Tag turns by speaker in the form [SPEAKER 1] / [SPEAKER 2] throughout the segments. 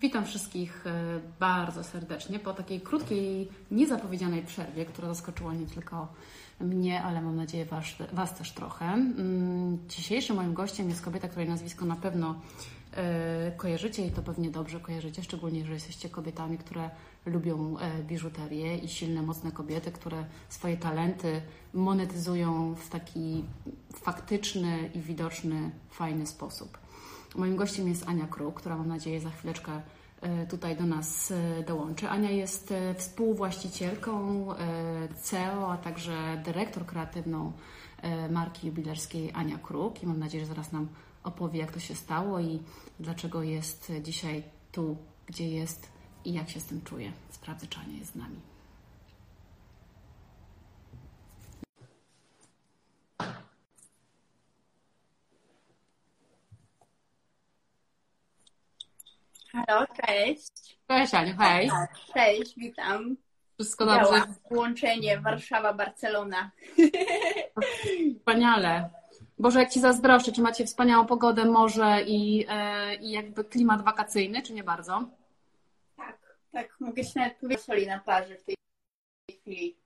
[SPEAKER 1] Witam wszystkich e, bardzo serdecznie po takiej krótkiej, niezapowiedzianej przerwie, która zaskoczyła nie tylko mnie, ale mam nadzieję was, was też trochę. Mm, dzisiejszym moim gościem jest kobieta, której nazwisko na pewno e, kojarzycie i to pewnie dobrze kojarzycie, szczególnie jeżeli jesteście kobietami, które lubią e, biżuterię i silne, mocne kobiety, które swoje talenty monetyzują w taki faktyczny i widoczny, fajny sposób. Moim gościem jest Ania Kruk, która mam nadzieję za chwileczkę e, tutaj do nas e, dołączy. Ania jest e, współwłaścicielką CEO, a także dyrektor kreatywną marki jubilerskiej Ania Kruk i mam nadzieję, że zaraz nam opowie, jak to się stało i dlaczego jest dzisiaj tu, gdzie jest i jak się z tym czuje. Sprawdzę, czy Ania jest z nami.
[SPEAKER 2] Halo, cześć.
[SPEAKER 1] Cześć Aniu, hej.
[SPEAKER 2] Cześć, witam.
[SPEAKER 1] Wszystko dobrze?
[SPEAKER 2] Działa. Łączenie Warszawa-Barcelona.
[SPEAKER 1] Wspaniale. Boże, jak Ci zazdroszczę, czy macie wspaniałą pogodę, morze i, e, i jakby klimat wakacyjny, czy nie bardzo?
[SPEAKER 2] Tak, tak. Mogę się nawet powiedzieć soli na plaży w tej chwili.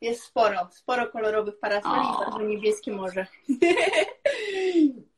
[SPEAKER 2] Jest sporo, sporo kolorowych parasoli i bardzo niebieskie morze.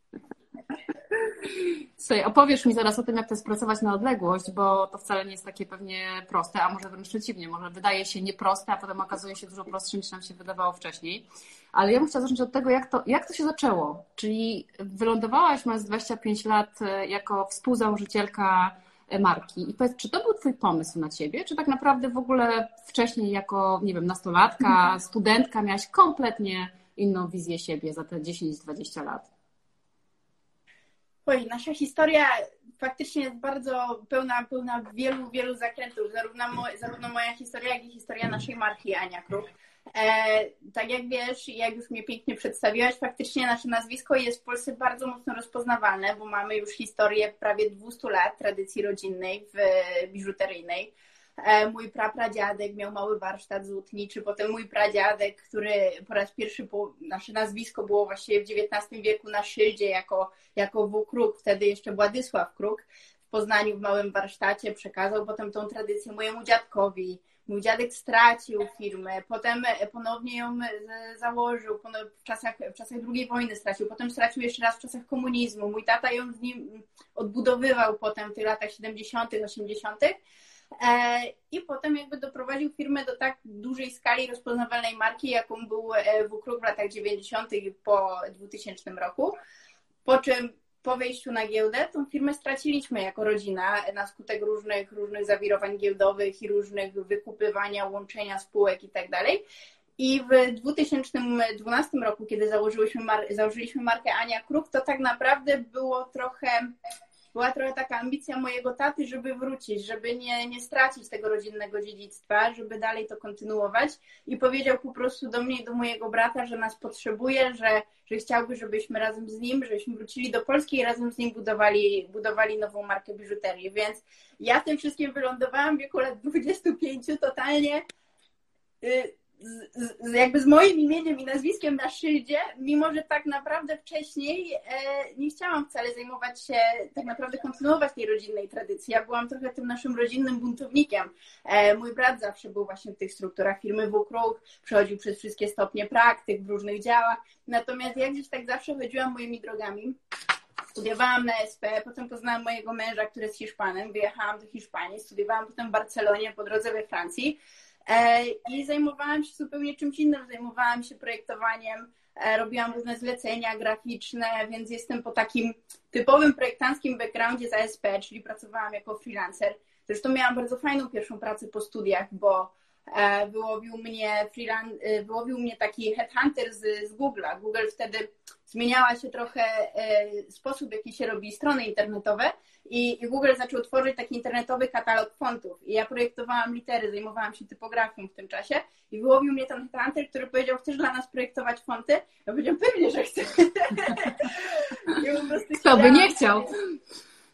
[SPEAKER 1] Słuchaj, opowiesz mi zaraz o tym, jak to jest pracować na odległość, bo to wcale nie jest takie pewnie proste, a może wręcz przeciwnie, może wydaje się nieproste, a potem okazuje się dużo prostsze niż nam się wydawało wcześniej. Ale ja bym chciała zacząć od tego, jak to, jak to się zaczęło. Czyli wylądowałaś, mając 25 lat, jako współzałożycielka marki. I powiedz, czy to był Twój pomysł na Ciebie, czy tak naprawdę w ogóle wcześniej jako, nie wiem, nastolatka, studentka miałaś kompletnie inną wizję siebie za te 10-20 lat?
[SPEAKER 2] Oj, nasza historia faktycznie jest bardzo pełna, pełna wielu, wielu zakrętów. Zarówno, zarówno moja historia, jak i historia naszej marki Ania Kruk. E, tak jak wiesz, jak już mnie pięknie przedstawiłaś, faktycznie nasze nazwisko jest w Polsce bardzo mocno rozpoznawalne, bo mamy już historię prawie 200 lat tradycji rodzinnej w biżuteryjnej. E, mój prapradziadek miał mały warsztat złotniczy, potem mój pradziadek, który po raz pierwszy, po, nasze nazwisko było właściwie w XIX wieku na szyldzie jako, jako W. Kruk, wtedy jeszcze Władysław Kruk w Poznaniu w małym warsztacie, przekazał potem tą tradycję mojemu dziadkowi. Mój dziadek stracił firmę, potem ponownie ją założył w czasach, w czasach II wojny stracił, potem stracił jeszcze raz w czasach komunizmu. Mój tata ją z nim odbudowywał potem w tych latach 70., 80. E, I potem jakby doprowadził firmę do tak dużej skali rozpoznawalnej marki, jaką był e, WKRUK w latach 90. i po 2000 roku. Po czym po wejściu na giełdę tą firmę straciliśmy jako rodzina na skutek różnych, różnych zawirowań giełdowych i różnych wykupywania, łączenia spółek i tak dalej. I w 2012 roku, kiedy założyliśmy, mar- założyliśmy markę Ania Kruk, to tak naprawdę było trochę była trochę taka ambicja mojego taty, żeby wrócić, żeby nie, nie stracić tego rodzinnego dziedzictwa, żeby dalej to kontynuować. I powiedział po prostu do mnie i do mojego brata, że nas potrzebuje, że, że chciałby, żebyśmy razem z nim, żebyśmy wrócili do Polski i razem z nim budowali, budowali nową markę biżuterii. Więc ja tym wszystkim wylądowałam w wieku lat 25 totalnie. Y, z, jakby z moim imieniem i nazwiskiem na szyldzie, mimo że tak naprawdę wcześniej e, nie chciałam wcale zajmować się, tak naprawdę kontynuować tej rodzinnej tradycji. Ja byłam trochę tym naszym rodzinnym buntownikiem. E, mój brat zawsze był właśnie w tych strukturach firmy WKRUK, przechodził przez wszystkie stopnie praktyk w różnych działach. Natomiast ja gdzieś tak zawsze chodziłam moimi drogami. Studiowałam na SP, potem poznałam mojego męża, który jest Hiszpanem, wyjechałam do Hiszpanii, studiowałam potem w Barcelonie, po drodze we Francji. E, I zajmowałam się zupełnie czymś innym. Zajmowałam się projektowaniem, e, robiłam różne zlecenia graficzne, więc jestem po takim typowym projektanckim backgroundzie z ASP, czyli pracowałam jako freelancer. Zresztą miałam bardzo fajną pierwszą pracę po studiach, bo e, wyłowił mnie, freelance, wyłowił mnie taki headhunter z, z Google'a. Google wtedy zmieniała się trochę sposób, w jaki się robi strony internetowe i, i Google zaczął tworzyć taki internetowy katalog fontów. I ja projektowałam litery, zajmowałam się typografią w tym czasie i wyłowił mnie ten headhunter, który powiedział, chcesz dla nas projektować fonty? Ja powiedziałam, pewnie, że chcę.
[SPEAKER 1] Kto by nie chciał?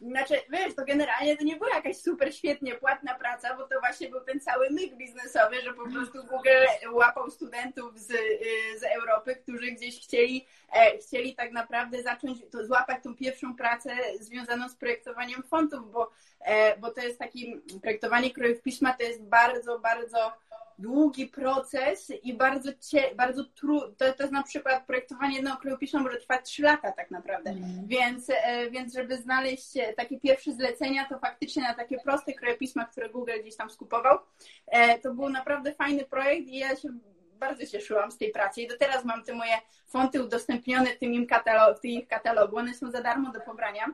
[SPEAKER 2] Znaczy, wiesz, to generalnie to nie była jakaś super świetnie płatna praca, bo to właśnie był ten cały myk biznesowy, że po prostu Google łapał studentów z, y, z Europy, którzy gdzieś chcieli, e, chcieli tak naprawdę zacząć to, złapać tą pierwszą pracę związaną z projektowaniem fontów, bo, e, bo to jest taki, projektowanie krojów pisma to jest bardzo, bardzo długi proces i bardzo, cie, bardzo trudny. To, to jest na przykład projektowanie jednego krajopisu może trwać 3 lata tak naprawdę. Mm. Więc, e, więc żeby znaleźć takie pierwsze zlecenia, to faktycznie na takie proste krajopisma, które Google gdzieś tam skupował, e, to był naprawdę fajny projekt i ja się bardzo cieszyłam z tej pracy i do teraz mam te moje fonty udostępnione w tym, im w tym ich katalogu. One są za darmo do pobrania.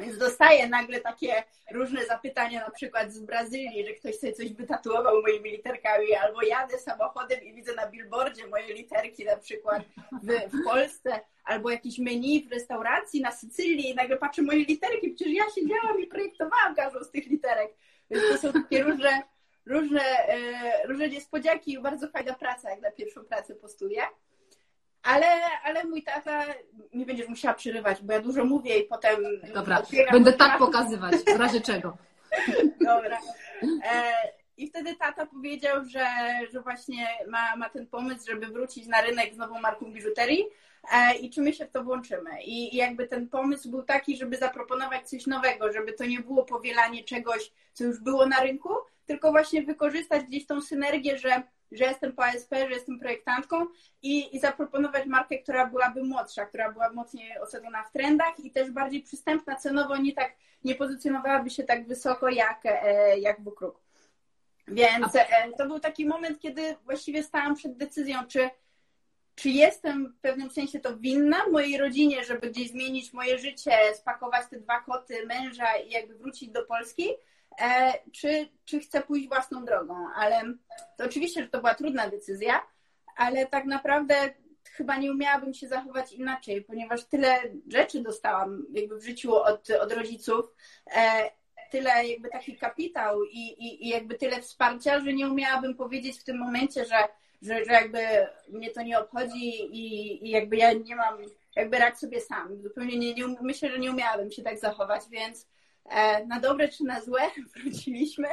[SPEAKER 2] Więc dostaję nagle takie różne zapytania, na przykład z Brazylii, że ktoś sobie coś wytatuował moimi literkami, albo jadę samochodem i widzę na billboardzie moje literki na przykład w, w Polsce, albo jakieś menu w restauracji na Sycylii i nagle patrzę moje literki, przecież ja siedziałam i projektowałam każdą z tych literek. Więc to są takie różne, różne, e, różne niespodzianki i bardzo fajna praca, jak na pierwszą pracę postuję. Ale, ale mój tata, nie będziesz musiała przerywać, bo ja dużo mówię i potem.
[SPEAKER 1] Dobra, będę tak pokazywać, w razie czego.
[SPEAKER 2] Dobra. E, I wtedy tata powiedział, że, że właśnie ma, ma ten pomysł, żeby wrócić na rynek z nową marką biżuterii e, i czy my się w to włączymy. I, I jakby ten pomysł był taki, żeby zaproponować coś nowego, żeby to nie było powielanie czegoś, co już było na rynku, tylko właśnie wykorzystać gdzieś tą synergię, że że jestem po ASP, że jestem projektantką i, i zaproponować markę, która byłaby młodsza, która była mocniej osadzona w trendach i też bardziej przystępna cenowo, nie tak, nie pozycjonowałaby się tak wysoko jak, e, jak Bukruk. Więc e, to był taki moment, kiedy właściwie stałam przed decyzją, czy, czy jestem w pewnym sensie to winna mojej rodzinie, żeby gdzieś zmienić moje życie, spakować te dwa koty, męża i jakby wrócić do Polski, czy, czy chcę pójść własną drogą. Ale to oczywiście, że to była trudna decyzja, ale tak naprawdę chyba nie umiałabym się zachować inaczej, ponieważ tyle rzeczy dostałam jakby w życiu od, od rodziców, e, tyle jakby taki kapitał i, i, i jakby tyle wsparcia, że nie umiałabym powiedzieć w tym momencie, że, że, że jakby mnie to nie obchodzi i, i jakby ja nie mam, jakby radź sobie sam. Zupełnie nie, nie, myślę, że nie umiałabym się tak zachować, więc E, na dobre czy na złe wróciliśmy.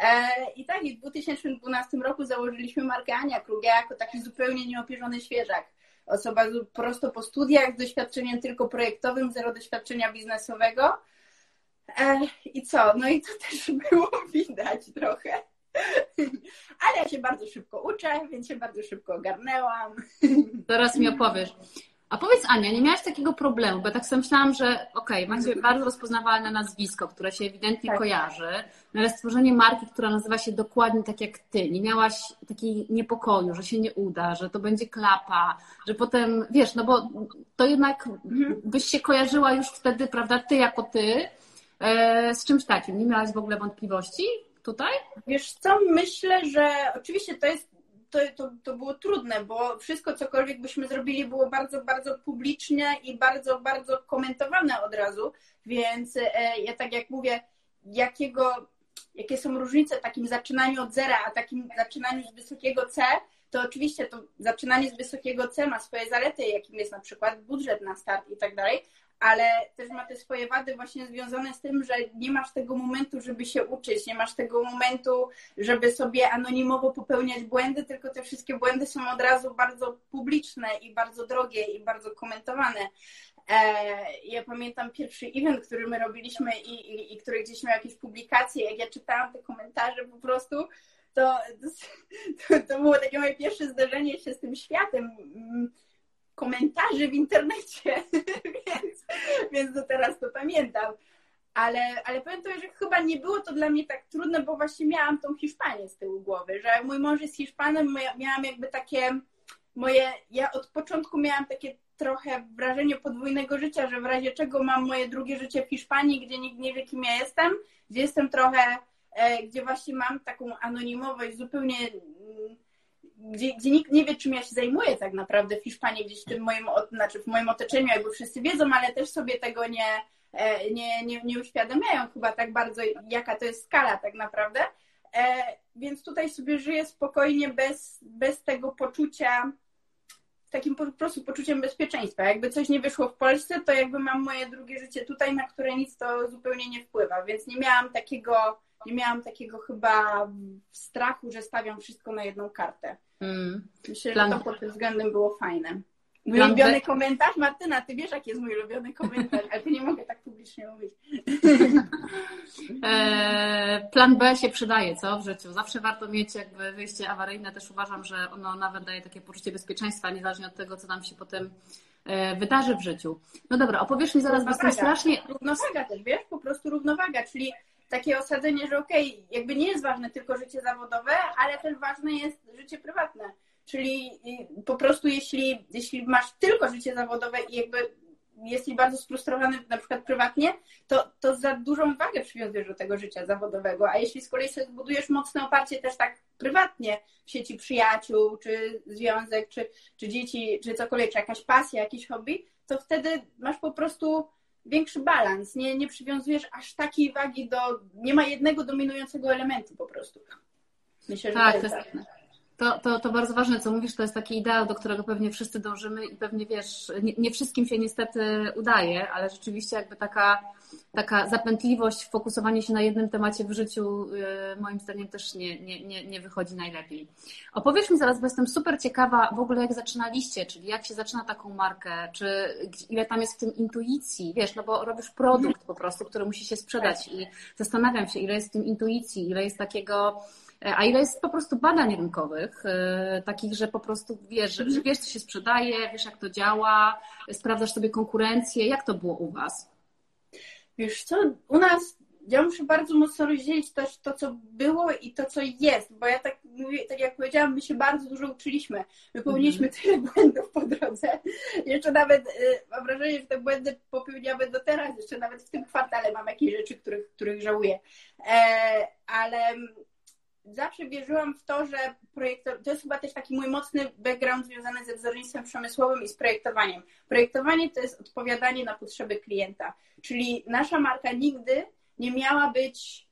[SPEAKER 2] E, I tak, i w 2012 roku założyliśmy markę Ania Krugia jako taki zupełnie nieopierzony świeżak. Osoba prosto po studiach, z doświadczeniem tylko projektowym, zero doświadczenia biznesowego. E, I co? No i to też było widać trochę. Ale ja się bardzo szybko uczę, więc się bardzo szybko ogarnęłam.
[SPEAKER 1] Teraz mi opowiesz. A powiedz Ania, nie miałaś takiego problemu, bo ja tak sobie myślałam, że okej, okay, macie bardzo rozpoznawalne nazwisko, które się ewidentnie tak. kojarzy, no ale stworzenie marki, która nazywa się dokładnie tak jak ty, nie miałaś takiego niepokoju, że się nie uda, że to będzie klapa, że potem, wiesz, no bo to jednak mhm. byś się kojarzyła już wtedy, prawda, ty jako ty, e, z czymś takim. Nie miałaś w ogóle wątpliwości tutaj?
[SPEAKER 2] Wiesz co, myślę, że oczywiście to jest to, to, to było trudne, bo wszystko, cokolwiek byśmy zrobili, było bardzo, bardzo publiczne i bardzo, bardzo komentowane od razu. Więc e, ja tak jak mówię, jakiego, jakie są różnice w takim zaczynaniu od zera, a takim zaczynaniu z wysokiego C, to oczywiście to zaczynanie z wysokiego C ma swoje zalety, jakim jest na przykład budżet na start i tak dalej, ale też ma te swoje wady właśnie związane z tym, że nie masz tego momentu, żeby się uczyć, nie masz tego momentu, żeby sobie anonimowo popełniać błędy, tylko te wszystkie błędy są od razu bardzo publiczne i bardzo drogie i bardzo komentowane. E, ja pamiętam pierwszy event, który my robiliśmy i, i, i który gdzieś miał jakieś publikacje, jak ja czytałam te komentarze po prostu, to, to, to było takie moje pierwsze zdarzenie się z tym światem komentarzy w internecie, więc, więc do teraz to pamiętam. Ale, ale powiem to, że chyba nie było to dla mnie tak trudne, bo właśnie miałam tą Hiszpanię z tyłu głowy, że mój mąż jest Hiszpanem, miałam jakby takie moje, ja od początku miałam takie trochę wrażenie podwójnego życia, że w razie czego mam moje drugie życie w Hiszpanii, gdzie nikt nie wie, kim ja jestem, gdzie jestem trochę, e, gdzie właśnie mam taką anonimowość zupełnie gdzie, gdzie nikt nie wie, czym ja się zajmuję tak naprawdę w Hiszpanii, gdzieś w tym moim, znaczy w moim otoczeniu, jakby wszyscy wiedzą, ale też sobie tego nie, e, nie, nie, nie uświadamiają chyba tak bardzo, jaka to jest skala tak naprawdę. E, więc tutaj sobie żyję spokojnie bez, bez tego poczucia takim po prostu poczuciem bezpieczeństwa. Jakby coś nie wyszło w Polsce, to jakby mam moje drugie życie tutaj, na które nic to zupełnie nie wpływa, więc nie miałam takiego, nie miałam takiego chyba strachu, że stawiam wszystko na jedną kartę. Mm. Myślę, Plan... że to pod tym względem było fajne. Mój Plan ulubiony komentarz, Martyna, ty wiesz, jaki jest mój ulubiony komentarz, ale ty nie mogę tak publicznie mówić.
[SPEAKER 1] E, plan B się przydaje, co w życiu? Zawsze warto mieć jakby wyjście awaryjne. Też uważam, że ono nawet daje takie poczucie bezpieczeństwa, niezależnie od tego, co nam się potem e, wydarzy w życiu. No dobra, opowiesz mi zaraz, bo jestem strasznie...
[SPEAKER 2] Równowaga też, wiesz? Po prostu równowaga, czyli takie osadzenie, że okej, okay, jakby nie jest ważne tylko życie zawodowe, ale też ważne jest życie prywatne Czyli po prostu jeśli, jeśli masz tylko życie zawodowe i jakby jesteś bardzo sfrustrowany na przykład prywatnie, to, to za dużą wagę przywiązujesz do tego życia zawodowego. A jeśli z kolei sobie zbudujesz mocne oparcie też tak prywatnie w sieci przyjaciół, czy związek, czy, czy dzieci, czy cokolwiek, czy jakaś pasja, jakiś hobby, to wtedy masz po prostu większy balans. Nie, nie przywiązujesz aż takiej wagi do. Nie ma jednego dominującego elementu po prostu.
[SPEAKER 1] Myślę, że tak, to jest, jest to, to, to bardzo ważne, co mówisz, to jest taki ideał, do którego pewnie wszyscy dążymy i pewnie wiesz, nie, nie wszystkim się niestety udaje, ale rzeczywiście jakby taka, taka zapętliwość, fokusowanie się na jednym temacie w życiu y, moim zdaniem też nie, nie, nie, nie wychodzi najlepiej. Opowiesz mi zaraz, bo jestem super ciekawa w ogóle jak zaczynaliście, czyli jak się zaczyna taką markę, czy ile tam jest w tym intuicji, wiesz, no bo robisz produkt po prostu, który musi się sprzedać i zastanawiam się, ile jest w tym intuicji, ile jest takiego a ile jest po prostu badań rynkowych, e, takich, że po prostu wiesz, że wiesz, co się sprzedaje, wiesz, jak to działa, sprawdzasz sobie konkurencję. Jak to było u Was?
[SPEAKER 2] Wiesz co, u nas ja muszę bardzo mocno rozdzielić też to, co było i to, co jest, bo ja tak mówię, tak jak powiedziałam, my się bardzo dużo uczyliśmy. My popełniliśmy mm. tyle błędów po drodze. Jeszcze nawet y, mam wrażenie, że te błędy popełniamy do teraz. Jeszcze nawet w tym kwartale mam jakieś rzeczy, których, których żałuję. E, ale zawsze wierzyłam w to, że projektor... to jest chyba też taki mój mocny background związany ze wzornictwem przemysłowym i z projektowaniem. Projektowanie to jest odpowiadanie na potrzeby klienta, czyli nasza marka nigdy nie miała być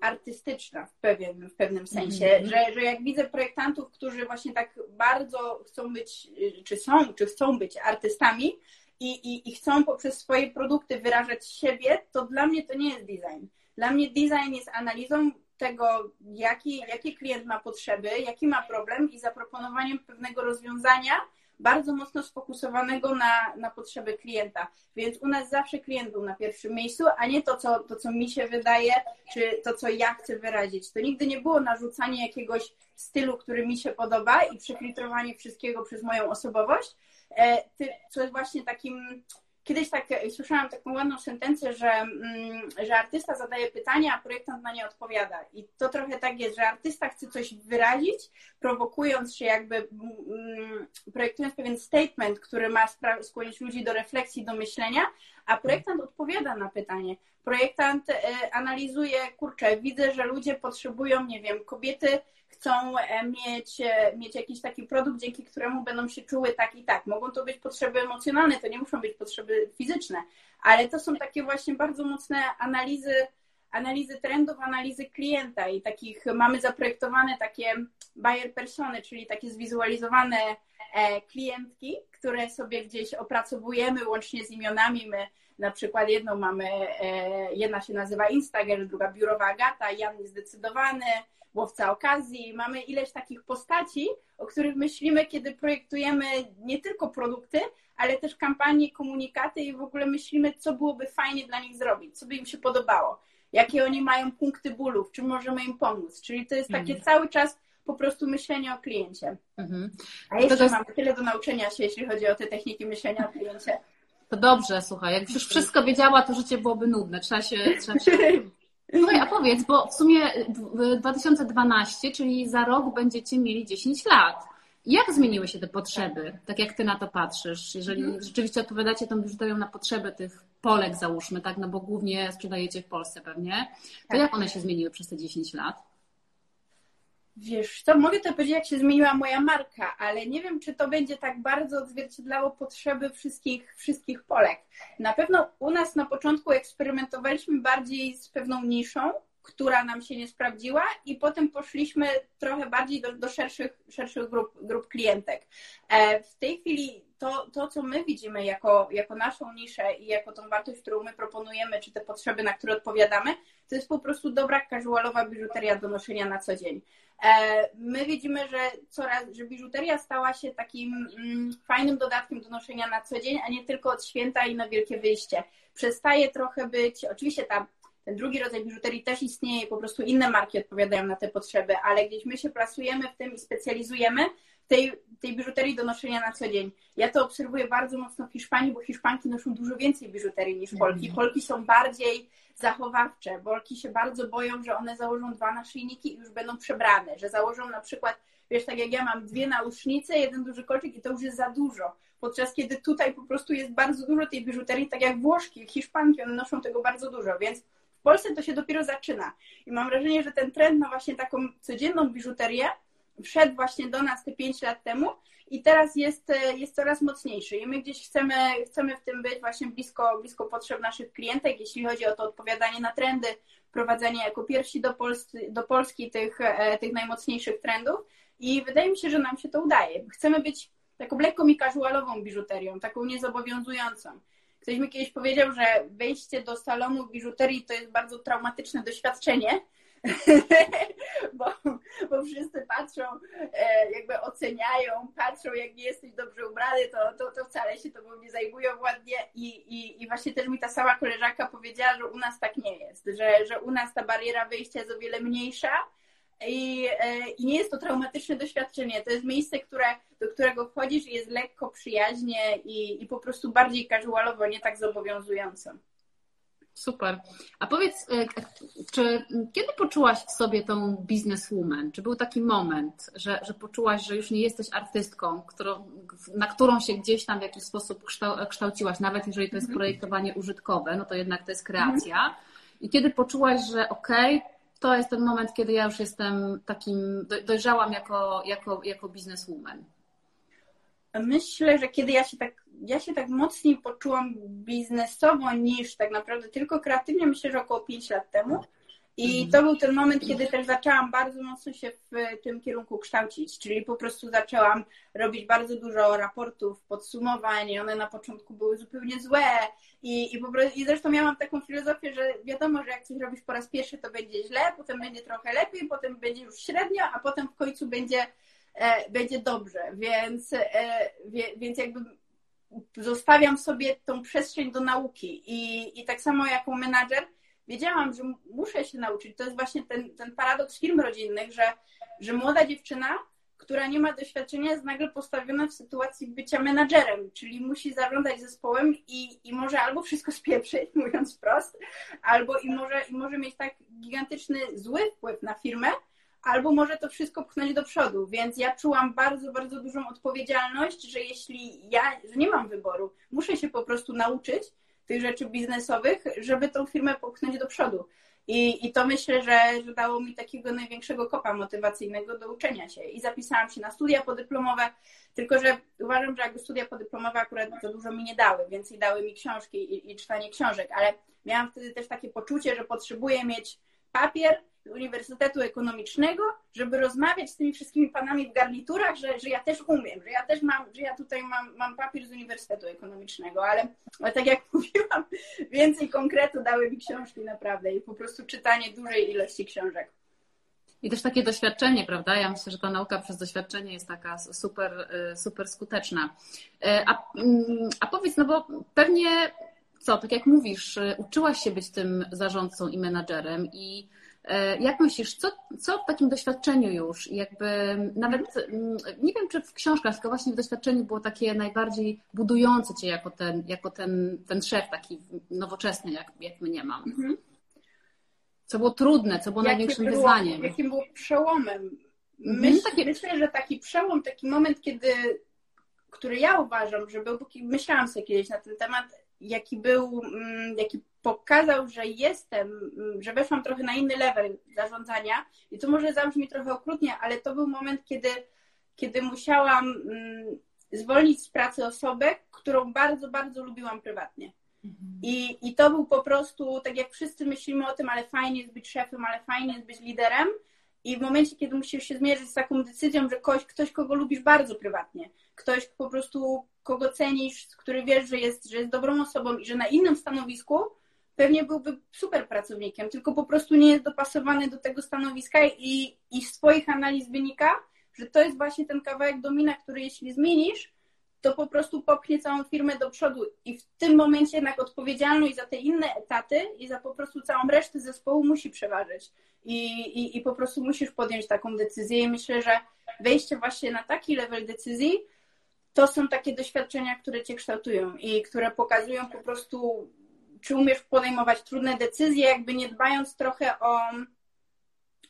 [SPEAKER 2] artystyczna w pewien, w pewnym sensie, mm -hmm. że, że jak widzę projektantów, którzy właśnie tak bardzo chcą być, czy są, czy chcą być artystami i, i, i chcą poprzez swoje produkty wyrażać siebie, to dla mnie to nie jest design. Dla mnie design jest analizą tego, jaki, jaki klient ma potrzeby, jaki ma problem i zaproponowaniem pewnego rozwiązania bardzo mocno sfokusowanego na, na potrzeby klienta. Więc u nas zawsze klient był na pierwszym miejscu, a nie to co, to, co mi się wydaje, czy to, co ja chcę wyrazić. To nigdy nie było narzucanie jakiegoś stylu, który mi się podoba i przefiltrowanie wszystkiego przez moją osobowość, e, co jest właśnie takim Kiedyś tak słyszałam taką ładną sentencję, że, mm, że artysta zadaje pytania, a projektant na nie odpowiada. I to trochę tak jest, że artysta chce coś wyrazić, prowokując się jakby, mm, projektując pewien statement, który ma skłonić ludzi do refleksji, do myślenia, a projektant odpowiada na pytanie. Projektant e, analizuje, kurczę, widzę, że ludzie potrzebują, nie wiem, kobiety chcą e, mieć, e, mieć jakiś taki produkt, dzięki któremu będą się czuły tak i tak. Mogą to być potrzeby emocjonalne, to nie muszą być potrzeby fizyczne, ale to są takie właśnie bardzo mocne analizy, analizy trendów, analizy klienta i takich mamy zaprojektowane takie buyer persony, czyli takie zwizualizowane e, klientki, które sobie gdzieś opracowujemy łącznie z imionami. My na przykład jedną mamy, jedna się nazywa Instagram, druga biurowa Agata, Jan zdecydowany, łowca okazji. Mamy ileś takich postaci, o których myślimy, kiedy projektujemy nie tylko produkty, ale też kampanie, komunikaty i w ogóle myślimy, co byłoby fajnie dla nich zrobić, co by im się podobało, jakie oni mają punkty bólu, w czym możemy im pomóc. Czyli to jest takie mhm. cały czas po prostu myślenie o kliencie. Mhm. A jeszcze jest... mamy tyle do nauczenia się, jeśli chodzi o te techniki myślenia o kliencie.
[SPEAKER 1] To dobrze, słuchaj, jak już wszystko wiedziała, to życie byłoby nudne. Trzeba się, trzeba się Słuchaj, a powiedz, bo w sumie 2012, czyli za rok będziecie mieli 10 lat. Jak zmieniły się te potrzeby, tak jak ty na to patrzysz? Jeżeli mhm. rzeczywiście odpowiadacie tą biżuterią na potrzeby tych Polek, załóżmy, tak, no bo głównie sprzedajecie w Polsce pewnie, to tak. jak one się zmieniły przez te 10 lat?
[SPEAKER 2] Wiesz co, mogę to powiedzieć, jak się zmieniła moja marka, ale nie wiem, czy to będzie tak bardzo odzwierciedlało potrzeby wszystkich, wszystkich Polek. Na pewno u nas na początku eksperymentowaliśmy bardziej z pewną niszą, która nam się nie sprawdziła i potem poszliśmy trochę bardziej do, do szerszych, szerszych grup, grup klientek. E, w tej chwili to, to, co my widzimy jako, jako naszą niszę i jako tą wartość, którą my proponujemy, czy te potrzeby, na które odpowiadamy, to jest po prostu dobra casualowa biżuteria do noszenia na co dzień. E, my widzimy, że coraz, że biżuteria stała się takim mm, fajnym dodatkiem do noszenia na co dzień, a nie tylko od święta i na wielkie wyjście. Przestaje trochę być, oczywiście ta ten drugi rodzaj biżuterii też istnieje, po prostu inne marki odpowiadają na te potrzeby, ale gdzieś my się plasujemy w tym i specjalizujemy w tej, tej biżuterii do noszenia na co dzień. Ja to obserwuję bardzo mocno w Hiszpanii, bo Hiszpanki noszą dużo więcej biżuterii niż Polki. Mhm. Polki są bardziej zachowawcze. Polki się bardzo boją, że one założą dwa naszyjniki i już będą przebrane, że założą na przykład, wiesz, tak jak ja mam dwie nausznice, jeden duży kolczyk i to już jest za dużo. Podczas kiedy tutaj po prostu jest bardzo dużo tej biżuterii, tak jak Włoszki, Hiszpanki, one noszą tego bardzo dużo, więc w Polsce to się dopiero zaczyna. I mam wrażenie, że ten trend na właśnie taką codzienną biżuterię wszedł właśnie do nas te 5 lat temu i teraz jest, jest coraz mocniejszy. I my gdzieś chcemy, chcemy w tym być właśnie blisko, blisko potrzeb naszych klientek, jeśli chodzi o to odpowiadanie na trendy, prowadzenie jako pierwsi do, Polski, do Polski tych, e, tych najmocniejszych trendów. I wydaje mi się, że nam się to udaje. Chcemy być taką lekką i casualową biżuterią, taką niezobowiązującą. Ktoś mi kiedyś powiedział, że wejście do salonu biżuterii to jest bardzo traumatyczne doświadczenie, bo, bo wszyscy patrzą, e, jakby oceniają, patrzą, jak nie jesteś dobrze ubrany, to, to, to wcale się tobą nie zajmują ładnie i, i, i właśnie też mi ta sama koleżanka powiedziała, że u nas tak nie jest, że, że u nas ta bariera wyjścia jest o wiele mniejsza, i, e, I nie jest to traumatyczne doświadczenie. To jest miejsce, które, do którego wchodzisz i jest lekko, przyjaźnie i, i po prostu bardziej casualowo, nie tak zobowiązująco.
[SPEAKER 1] Super. A powiedz, e, czy kiedy poczułaś w sobie tą businesswoman? Czy był taki moment, że, że poczułaś, że już nie jesteś artystką, którą, na którą się gdzieś tam w jakiś sposób kształciłaś, nawet jeżeli to jest mhm. projektowanie użytkowe, no to jednak to jest kreacja. I kiedy poczułaś, że okej, okay, to jest ten moment, kiedy ja już jestem takim, dojrzałam jako, jako, jako bizneswoman.
[SPEAKER 2] Myślę, że kiedy ja się tak, ja się tak mocniej poczułam biznesowo niż tak naprawdę tylko kreatywnie, myślę, że około 5 lat temu. I mhm. to był ten moment, kiedy też zaczęłam bardzo mocno się w tym kierunku kształcić, czyli po prostu zaczęłam robić bardzo dużo raportów, podsumowań, one na początku były zupełnie złe i, i, po prostu, i zresztą miałam taką filozofię, że wiadomo, że jak coś robisz po raz pierwszy, to będzie źle, potem będzie trochę lepiej, potem będzie już średnio, a potem w końcu będzie, będzie dobrze, więc, e, więc jakby zostawiam sobie tą przestrzeń do nauki i, i tak samo jako menadżer wiedziałam, że muszę się nauczyć. To jest właśnie ten, ten paradoks firm rodzinnych, że, że młoda dziewczyna, która nie ma doświadczenia, jest nagle postawiona w sytuacji bycia menadżerem, czyli musi zarządzać zespołem i, i może albo wszystko spieprzyć, mówiąc wprost, albo i może, i może mieć tak gigantyczny zły wpływ na firmę, albo może to wszystko pchnąć do przodu. Więc ja czułam bardzo, bardzo dużą odpowiedzialność, że jeśli ja, że nie mam wyboru, muszę się po prostu nauczyć tych rzeczy biznesowych, żeby tą firmę popchnąć do przodu. I, I to myślę, że, że dało mi takiego największego kopa motywacyjnego do uczenia się. I zapisałam się na studia podyplomowe, tylko że uważam, że jakby studia podyplomowe akurat to dużo mi nie dały, więcej dały mi książki i, i czytanie książek, ale miałam wtedy też takie poczucie, że potrzebuję mieć papier, Uniwersytetu Ekonomicznego, żeby rozmawiać z tymi wszystkimi panami w garniturach, że, że ja też umiem, że ja też mam, że ja tutaj mam, mam papier z Uniwersytetu Ekonomicznego, ale, ale tak jak mówiłam, więcej konkretu dały mi książki naprawdę i po prostu czytanie dużej ilości książek.
[SPEAKER 1] I też takie doświadczenie, prawda? Ja myślę, że ta nauka przez doświadczenie jest taka super, y, super skuteczna. Y, a, mm, a powiedz, no bo pewnie co, tak jak mówisz, y, uczyłaś się być tym zarządcą i menadżerem i E, jak myślisz, co, co w takim doświadczeniu już, jakby nawet, mm, nie wiem czy w książkach, tylko właśnie w doświadczeniu było takie najbardziej budujące Cię jako ten, jako ten, ten szef taki nowoczesny, jak, jak mnie mam? Mhm. Co było trudne, co było Jakie największym było, wyzwaniem?
[SPEAKER 2] Jakim było przełomem? Mhm, Myśl, takie... Myślę, że taki przełom, taki moment, kiedy, który ja uważam, że był, myślałam sobie kiedyś na ten temat, jaki był, mm, jaki pokazał, że jestem, mm, że weszłam trochę na inny level zarządzania i to może zabrzmi trochę okrutnie, ale to był moment, kiedy, kiedy musiałam mm, zwolnić z pracy osobę, którą bardzo, bardzo lubiłam prywatnie. I, I to był po prostu, tak jak wszyscy myślimy o tym, ale fajnie jest być szefem, ale fajnie jest być liderem. I w momencie, kiedy musisz się zmierzyć z taką decyzją, że ktoś, ktoś kogo lubisz bardzo prywatnie, ktoś po prostu, kogo cenisz, który wiesz, że jest, że jest dobrą osobą i że na innym stanowisku pewnie byłby super pracownikiem, tylko po prostu nie jest dopasowany do tego stanowiska i, i z Twoich analiz wynika, że to jest właśnie ten kawałek domina, który jeśli zmienisz, to po prostu popchnie całą firmę do przodu. I w tym momencie jednak odpowiedzialność za te inne etaty i za po prostu całą resztę zespołu musi przeważyć. I, i, i po prostu musisz podjąć taką decyzję. I myślę, że wejście właśnie na taki level decyzji to są takie doświadczenia, które cię kształtują i które pokazują po prostu, czy umiesz podejmować trudne decyzje, jakby nie dbając trochę o,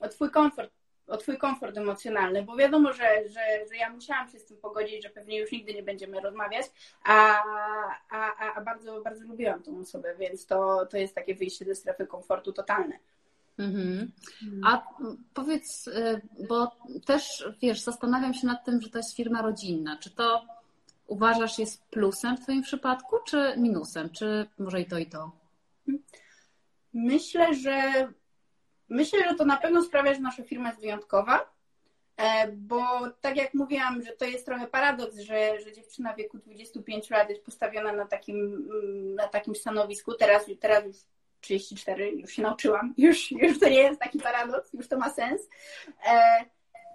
[SPEAKER 2] o twój komfort o twój komfort emocjonalny, bo wiadomo, że, że, że ja musiałam się z tym pogodzić, że pewnie już nigdy nie będziemy rozmawiać, a, a, a bardzo, bardzo lubiłam tą osobę, więc to, to jest takie wyjście ze strefy komfortu totalne.
[SPEAKER 1] Mhm. A powiedz, y, bo też wiesz, zastanawiam się nad tym, że to jest firma rodzinna. Czy to uważasz jest plusem w Twoim przypadku, czy minusem? Czy może i to, i to?
[SPEAKER 2] Myślę, że Myślę, że to na pewno sprawia, że nasza firma jest wyjątkowa, e, bo tak jak mówiłam, że to jest trochę paradoks, że, że dziewczyna w wieku 25 lat jest postawiona na takim, na takim stanowisku, teraz, teraz już 34, już się nauczyłam, już, już to nie jest taki paradoks, już to ma sens, e,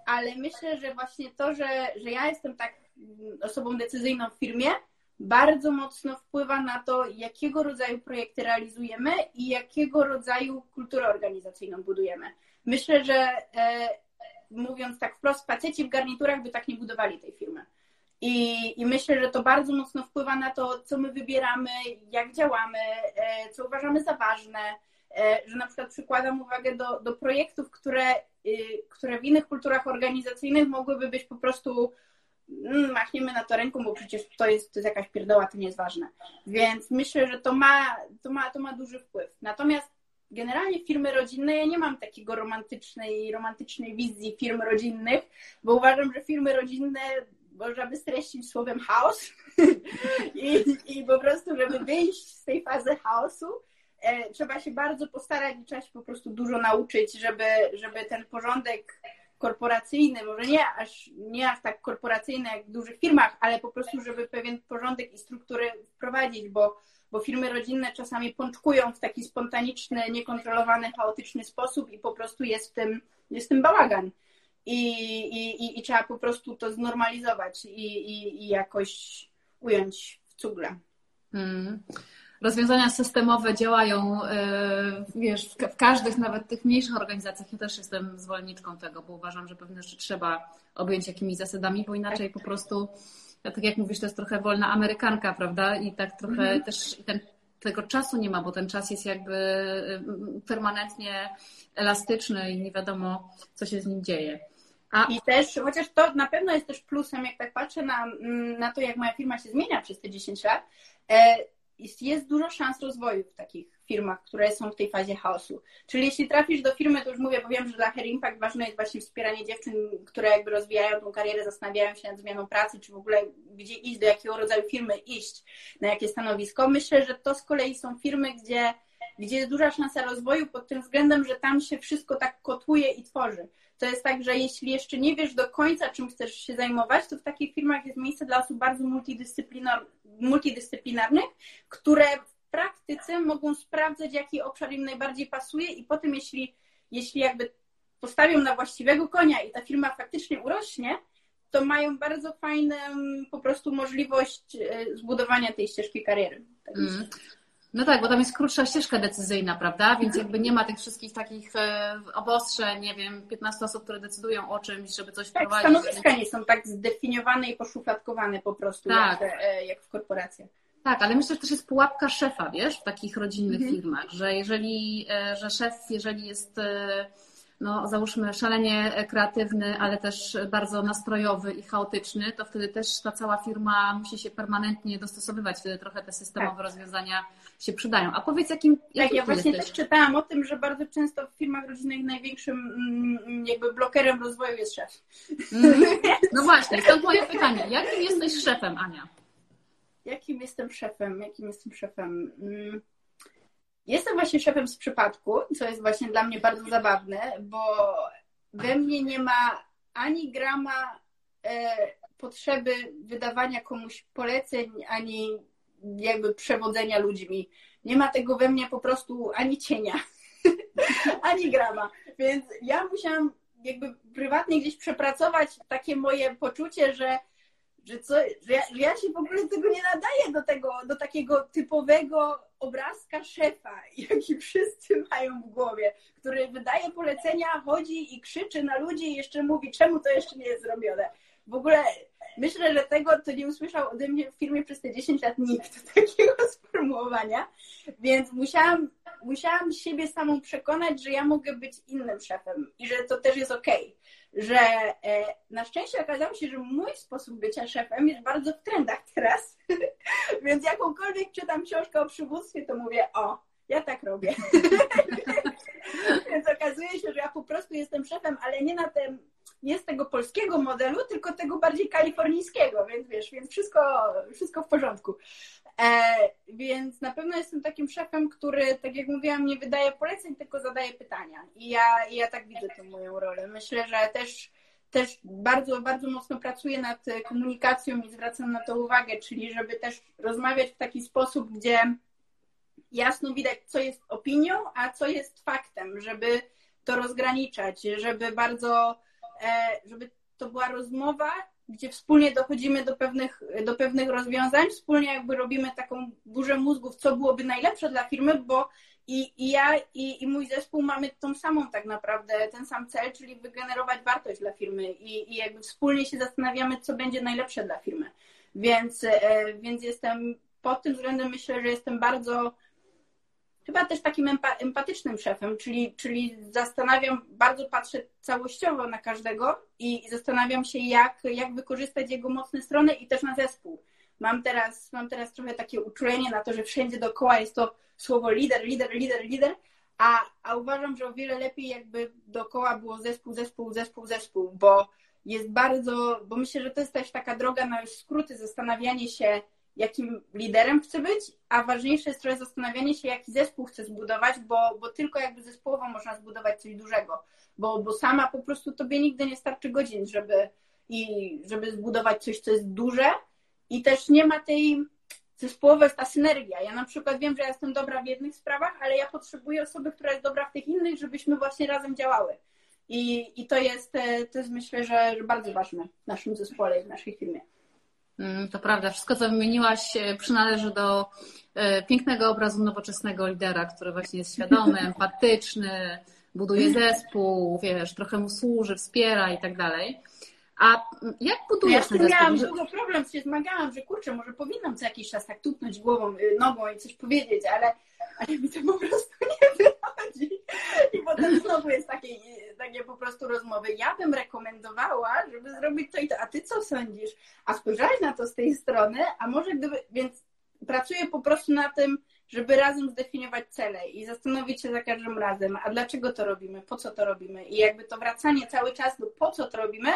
[SPEAKER 2] ale myślę, że właśnie to, że, że ja jestem tak osobą decyzyjną w firmie, bardzo mocno wpływa na to, jakiego rodzaju projekty realizujemy i jakiego rodzaju kulturę organizacyjną budujemy. Myślę, że e, mówiąc tak wprost, faceci w garniturach by tak nie budowali tej firmy. I, I, myślę, że to bardzo mocno wpływa na to, co my wybieramy, jak działamy, e, co uważamy za ważne, e, że na przykład przykładam uwagę do, do projektów, które, y, które w innych kulturach organizacyjnych mogłyby być po prostu machniemy na to ręką, bo przecież to jest, to jest jakaś pierdoła, to nie jest ważne. Więc myślę, że to ma, to ma, to ma duży wpływ. Natomiast generalnie firmy rodzinne, ja nie mam takiego romantycznej, romantycznej wizji firm rodzinnych, bo uważam, że firmy rodzinne można by streścić słowem chaos I, i po prostu, żeby wyjść z tej fazy chaosu, e, trzeba się bardzo postarać i trzeba się po prostu dużo nauczyć, żeby, żeby ten porządek korporacyjny, może nie aż, nie aż tak korporacyjny jak w dużych firmach, ale po prostu, żeby pewien porządek i struktury wprowadzić, bo, bo firmy rodzinne czasami pączkują w taki spontaniczny, niekontrolowany, chaotyczny sposób i po prostu jest w tym, jest w tym bałagan. I, i, i, trzeba po prostu to znormalizować i, i, i jakoś ująć w cugle. Hmm
[SPEAKER 1] rozwiązania systemowe działają e, wiesz, w każdych, nawet tych mniejszych organizacjach. Ja też jestem zwolenniczką tego, bo uważam, że pewne rzeczy trzeba objąć jakimiś zasadami, bo inaczej po prostu, ja tak jak mówisz, to jest trochę wolna amerykanka, prawda? I tak trochę mhm. też ten, tego czasu nie ma, bo ten czas jest jakby mm, permanentnie elastyczny i nie wiadomo, co się z nim dzieje.
[SPEAKER 2] A... I też, chociaż to na pewno jest też plusem, jak tak patrzę na, mm, na to, jak moja firma się zmienia przez te 10 lat, e, jest, jest dużo szans rozwoju w takich firmach, które są w tej fazie chaosu. Czyli jeśli trafisz do firmy, to już mówię, bo wiem, że dla Hair Impact ważne jest właśnie wspieranie dziewczyn, które jakby rozwijają tą karierę, zastanawiają się nad zmianą pracy, czy w ogóle gdzie iść, do jakiego rodzaju firmy iść, na jakie stanowisko. Myślę, że to z kolei są firmy, gdzie, gdzie jest duża szansa rozwoju pod tym względem, że tam się wszystko tak kotuje i tworzy. To jest tak, że jeśli jeszcze nie wiesz do końca, czym chcesz się zajmować, to w takich firmach jest miejsce dla osób bardzo multidyscyplinarnych, które w praktyce mogą sprawdzać, jaki obszar im najbardziej pasuje i potem, jeśli, jeśli jakby postawią na właściwego konia i ta firma faktycznie urośnie, to mają bardzo fajną po prostu możliwość e, zbudowania tej ścieżki kariery. Tak mm.
[SPEAKER 1] No tak, bo tam jest krótsza ścieżka decyzyjna, prawda? Więc jakby nie ma tych wszystkich takich e, obostrzeń, nie wiem, 15 osób, które decydują o czymś, żeby coś
[SPEAKER 2] tak,
[SPEAKER 1] wprowadzić.
[SPEAKER 2] Stanowiska nie są tak zdefiniowane i poszufladkowane po prostu, tak. jak, e, jak w korporacjach.
[SPEAKER 1] Tak, ale myślę, że też jest pułapka szefa, wiesz, w takich rodzinnych mhm. firmach, że jeżeli, e, że szef, jeżeli jest no załóżmy szalenie kreatywny, ale też bardzo nastrojowy i chaotyczny, to wtedy też ta cała firma musi się permanentnie dostosowywać, wtedy trochę te systemowe tak. rozwiązania się przydają. A powiedz, jakim.
[SPEAKER 2] Tak, ja właśnie jesteś? też czytałam o tym, że bardzo często w firmach rodzinnych największym mm, jakby blokerem rozwoju jest szef.
[SPEAKER 1] Mm. No właśnie, stąd moje pytanie. Jakim jesteś szefem, Ania?
[SPEAKER 2] jakim jestem szefem? Jakim jestem szefem? Mm. Jestem właśnie szefem z przypadku, co jest właśnie dla mnie bardzo zabawne, bo we mnie nie ma ani grama e, potrzeby wydawania komuś poleceń, ani jakby przewodzenia ludźmi. Nie ma tego we mnie po prostu ani cienia, ani grama. Więc ja musiałam jakby prywatnie gdzieś przepracować takie moje poczucie, że że, co, że, ja, że ja się w ogóle tego nie nadaję do tego, do takiego typowego obrazka szefa, jaki wszyscy mają w głowie, który wydaje polecenia, chodzi i krzyczy na ludzi i jeszcze mówi, czemu to jeszcze nie jest zrobione. W ogóle myślę, że tego to nie usłyszał ode mnie w firmie przez te 10 lat nikt takiego sformułowania, więc musiałam, musiałam siebie samą przekonać, że ja mogę być innym szefem i że to też jest okej. Okay że e, na szczęście okazało się, że mój sposób bycia szefem jest bardzo w trendach teraz. Więc jakąkolwiek czytam książkę o przywództwie, to mówię, o, ja tak robię. Więc okazuje się, że ja po prostu jestem szefem, ale nie na tym, nie z tego polskiego modelu, tylko tego bardziej kalifornijskiego, więc wiesz, więc wszystko, wszystko w porządku. E, więc na pewno jestem takim szefem, który, tak jak mówiłam, nie wydaje poleceń, tylko zadaje pytania. I ja, ja tak widzę tę moją rolę. Myślę, że też też bardzo, bardzo mocno pracuję nad komunikacją i zwracam na to uwagę, czyli żeby też rozmawiać w taki sposób, gdzie jasno widać, co jest opinią, a co jest faktem, żeby to rozgraniczać, żeby bardzo, e, żeby to była rozmowa, gdzie wspólnie dochodzimy do pewnych, do pewnych rozwiązań, wspólnie jakby robimy taką burzę mózgów, co byłoby najlepsze dla firmy, bo i, i ja i, i mój zespół mamy tą samą tak naprawdę, ten sam cel, czyli wygenerować wartość dla firmy i, i jakby wspólnie się zastanawiamy, co będzie najlepsze dla firmy. Więc, e, więc jestem pod tym względem myślę, że jestem bardzo chyba też takim empatycznym szefem, czyli, czyli zastanawiam, bardzo patrzę całościowo na każdego i zastanawiam się, jak, jak wykorzystać jego mocne strony i też na zespół. Mam teraz, mam teraz trochę takie uczulenie na to, że wszędzie dookoła jest to słowo lider, lider, lider, lider, a, a uważam, że o wiele lepiej jakby dookoła było zespół, zespół, zespół, zespół, bo jest bardzo, bo myślę, że to jest też taka droga na już skróty, zastanawianie się, jakim liderem chcę być, a ważniejsze jest trochę zastanawianie się, jaki zespół chcę zbudować, bo, bo tylko jakby zespołowo można zbudować coś dużego, bo, bo sama po prostu tobie nigdy nie starczy godzin, żeby, i żeby zbudować coś, co jest duże i też nie ma tej zespołowej, ta synergia. Ja na przykład wiem, że ja jestem dobra w jednych sprawach, ale ja potrzebuję osoby, która jest dobra w tych innych, żebyśmy właśnie razem działały. I, i to, jest, e, to jest myślę, że bardzo ważne w naszym zespole i w naszej firmie.
[SPEAKER 1] Mm, to prawda, wszystko co wymieniłaś e, przynależy do e, pięknego obrazu nowoczesnego lidera, który właśnie jest świadomy, empatyczny, buduje zespół, wiesz, trochę mu służy, wspiera i tak dalej. A jak budujesz ja
[SPEAKER 2] ten zespół? miałam długo problem, się zmagałam, że kurczę, może powinnam co jakiś czas tak tupnąć głową, y, nogą i coś powiedzieć, ale, ale mi to po prostu nie wychodzi. I potem znowu jest takie, takie po prostu rozmowy. Ja bym rekomendowała, żeby zrobić to i to, a ty co sądzisz? A spojrzałeś na to z tej strony, a może gdyby, więc pracuję po prostu na tym, żeby razem zdefiniować cele i zastanowić się za każdym razem, a dlaczego to robimy, po co to robimy i jakby to wracanie cały czas do po co to robimy,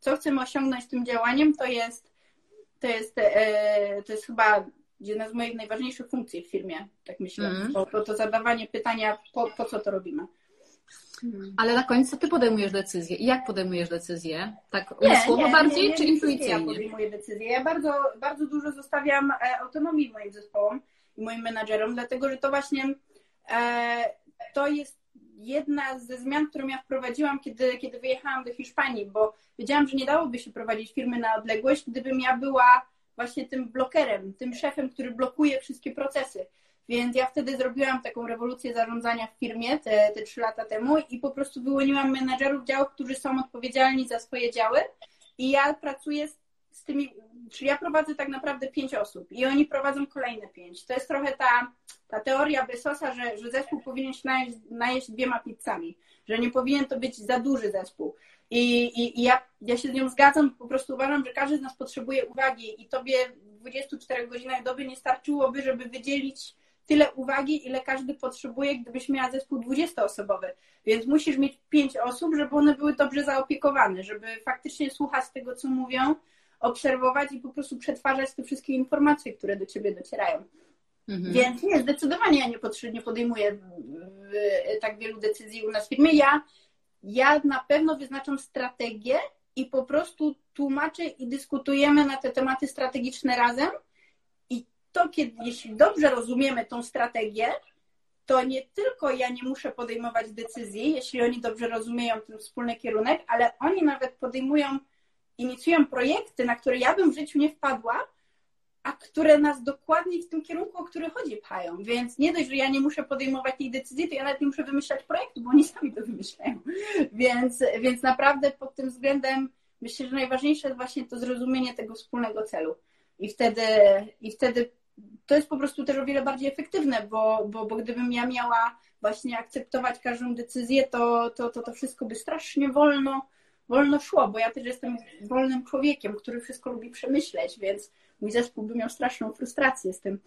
[SPEAKER 2] co chcemy osiągnąć tym działaniem, to jest, to jest, e, to jest chyba jedna z moich najważniejszych funkcji w firmie, tak myślę. Mm. To, to, to zadawanie pytania, po, po co to robimy.
[SPEAKER 1] Ale na końcu ty podejmujesz decyzję. I jak podejmujesz decyzję? Tak umysłowo bardziej, nie, nie, czy intuicyjnie? Ja
[SPEAKER 2] podejmuję decyzję. Ja bardzo, bardzo dużo zostawiam e, autonomii moim zespołom i moim menadżerom, dlatego że to właśnie e, to jest jedna ze zmian, którą ja wprowadziłam, kiedy, kiedy wyjechałam do Hiszpanii, bo wiedziałam, że nie dałoby się prowadzić firmy na odległość, gdybym ja była właśnie tym blokerem, tym szefem, który blokuje wszystkie procesy. Więc ja wtedy zrobiłam taką rewolucję zarządzania w firmie te, te trzy lata temu i po prostu wyłoniłam menedżerów działów, którzy są odpowiedzialni za swoje działy i ja pracuję z, z tymi, czyli ja prowadzę tak naprawdę pięć osób i oni prowadzą kolejne pięć. To jest trochę ta, ta teoria Besosa, że, że zespół powinien się najeść, najeść dwiema pizzami, że nie powinien to być za duży zespół. I, i, i ja, ja się z nią zgadzam, po prostu uważam, że każdy z nas potrzebuje uwagi i tobie w 24 godzinach doby nie starczyłoby, żeby wydzielić tyle uwagi, ile każdy potrzebuje, gdybyś miała zespół 20-osobowy. Więc musisz mieć 5 osób, żeby one były dobrze zaopiekowane, żeby faktycznie słuchać tego, co mówią, obserwować i po prostu przetwarzać te wszystkie informacje, które do ciebie docierają. Mhm. Więc nie, zdecydowanie ja nie, nie podejmuję tak wielu decyzji u nas w firmie. Ja, ja na pewno wyznaczam strategię i po prostu tłumaczę i dyskutujemy na te tematy strategiczne razem. I to, kiedy, jeśli dobrze rozumiemy tą strategię, to nie tylko ja nie muszę podejmować decyzji, jeśli oni dobrze rozumieją ten wspólny kierunek, ale oni nawet podejmują, inicjują projekty, na które ja bym w życiu nie wpadła, a które nas dokładnie w tym kierunku, o który chodzi, pchają. Więc nie dość, że ja nie muszę podejmować tej decyzji, to ja nawet nie muszę wymyślać projektu, bo oni sami to wymyślają. Więc, więc naprawdę pod tym względem myślę, że najważniejsze jest właśnie to zrozumienie tego wspólnego celu. I wtedy, i wtedy to jest po prostu też o wiele bardziej efektywne, bo, bo, bo gdybym ja miała właśnie akceptować każdą decyzję, to to, to, to wszystko by strasznie wolno, wolno szło, bo ja też jestem wolnym człowiekiem, który wszystko lubi przemyśleć, więc mój zespół by miał straszną frustrację z tym.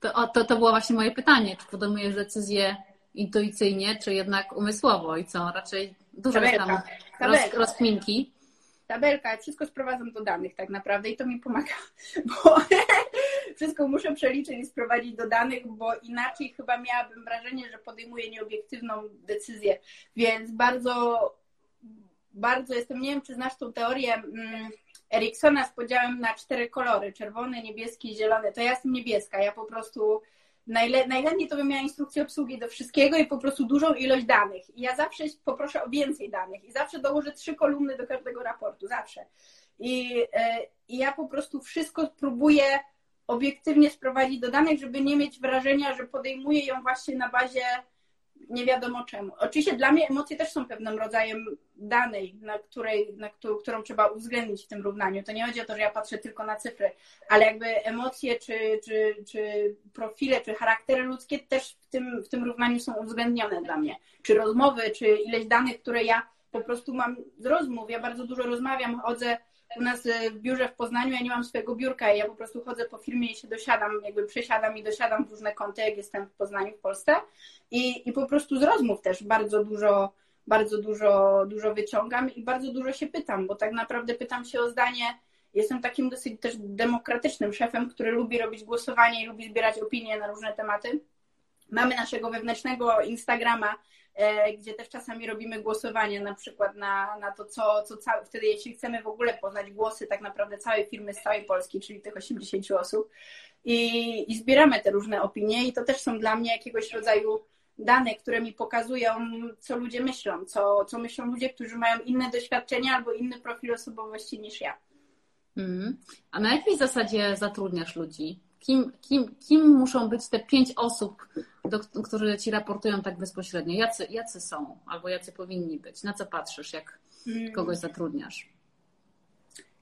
[SPEAKER 1] To, to, to było właśnie moje pytanie. Czy podejmujesz decyzję intuicyjnie, czy jednak umysłowo? I co? Raczej dużo jest tam roz, rozkminki
[SPEAKER 2] tabelka, wszystko sprowadzam do danych tak naprawdę i to mi pomaga, bo wszystko muszę przeliczyć i sprowadzić do danych, bo inaczej chyba miałabym wrażenie, że podejmuję nieobiektywną decyzję, więc bardzo, bardzo jestem, nie wiem czy znasz tą teorię mm, Eriksona z podziałem na cztery kolory, czerwony, niebieski, zielony, to ja jestem niebieska, ja po prostu Najle, najchętniej to bym miała instrukcję obsługi do wszystkiego i po prostu dużą ilość danych. I ja zawsze poproszę o więcej danych i zawsze dołożę trzy kolumny do każdego raportu, zawsze. I, e, i ja po prostu wszystko próbuję obiektywnie sprowadzić do danych, żeby nie mieć wrażenia, że podejmuję ją właśnie na bazie nie wiadomo czemu. Oczywiście dla mnie emocje też są pewnym rodzajem danej, na, której, na którą, którą trzeba uwzględnić w tym równaniu. To nie chodzi o to, że ja patrzę tylko na cyfry, ale jakby emocje, czy, czy, czy profile, czy charaktery ludzkie też w tym, w tym równaniu są uwzględnione dla mnie. Czy rozmowy, czy ileś danych, które ja po prostu mam z rozmów. Ja bardzo dużo rozmawiam, chodzę u nas e, w biurze w Poznaniu ja nie mam swojego biurka i ja po prostu chodzę po firmie i się dosiadam, jakby przesiadam i dosiadam w różne kąty, jak jestem w Poznaniu, w Polsce. I, i po prostu z rozmów też bardzo dużo, bardzo dużo, dużo wyciągam i bardzo dużo się pytam, bo tak naprawdę pytam się o zdanie. Jestem takim dosyć też demokratycznym szefem, który lubi robić głosowanie i lubi zbierać opinie na różne tematy. Mamy naszego wewnętrznego Instagrama, gdzie też czasami robimy głosowanie na przykład na, na to, co, co cały, wtedy jeśli chcemy w ogóle poznać głosy tak naprawdę całej firmy z całej Polski, czyli tych 80 osób i, i zbieramy te różne opinie i to też są dla mnie jakiegoś rodzaju dane, które mi pokazują, co ludzie myślą, co, co myślą ludzie, którzy mają inne doświadczenia albo inny profil osobowości niż ja.
[SPEAKER 1] Mm. A na jakiej zasadzie zatrudniasz ludzi? Kim, kim, kim muszą być te pięć osób, do, którzy ci raportują tak bezpośrednio? Jacy, jacy są albo jacy powinni być? Na co patrzysz, jak hmm. kogoś zatrudniasz?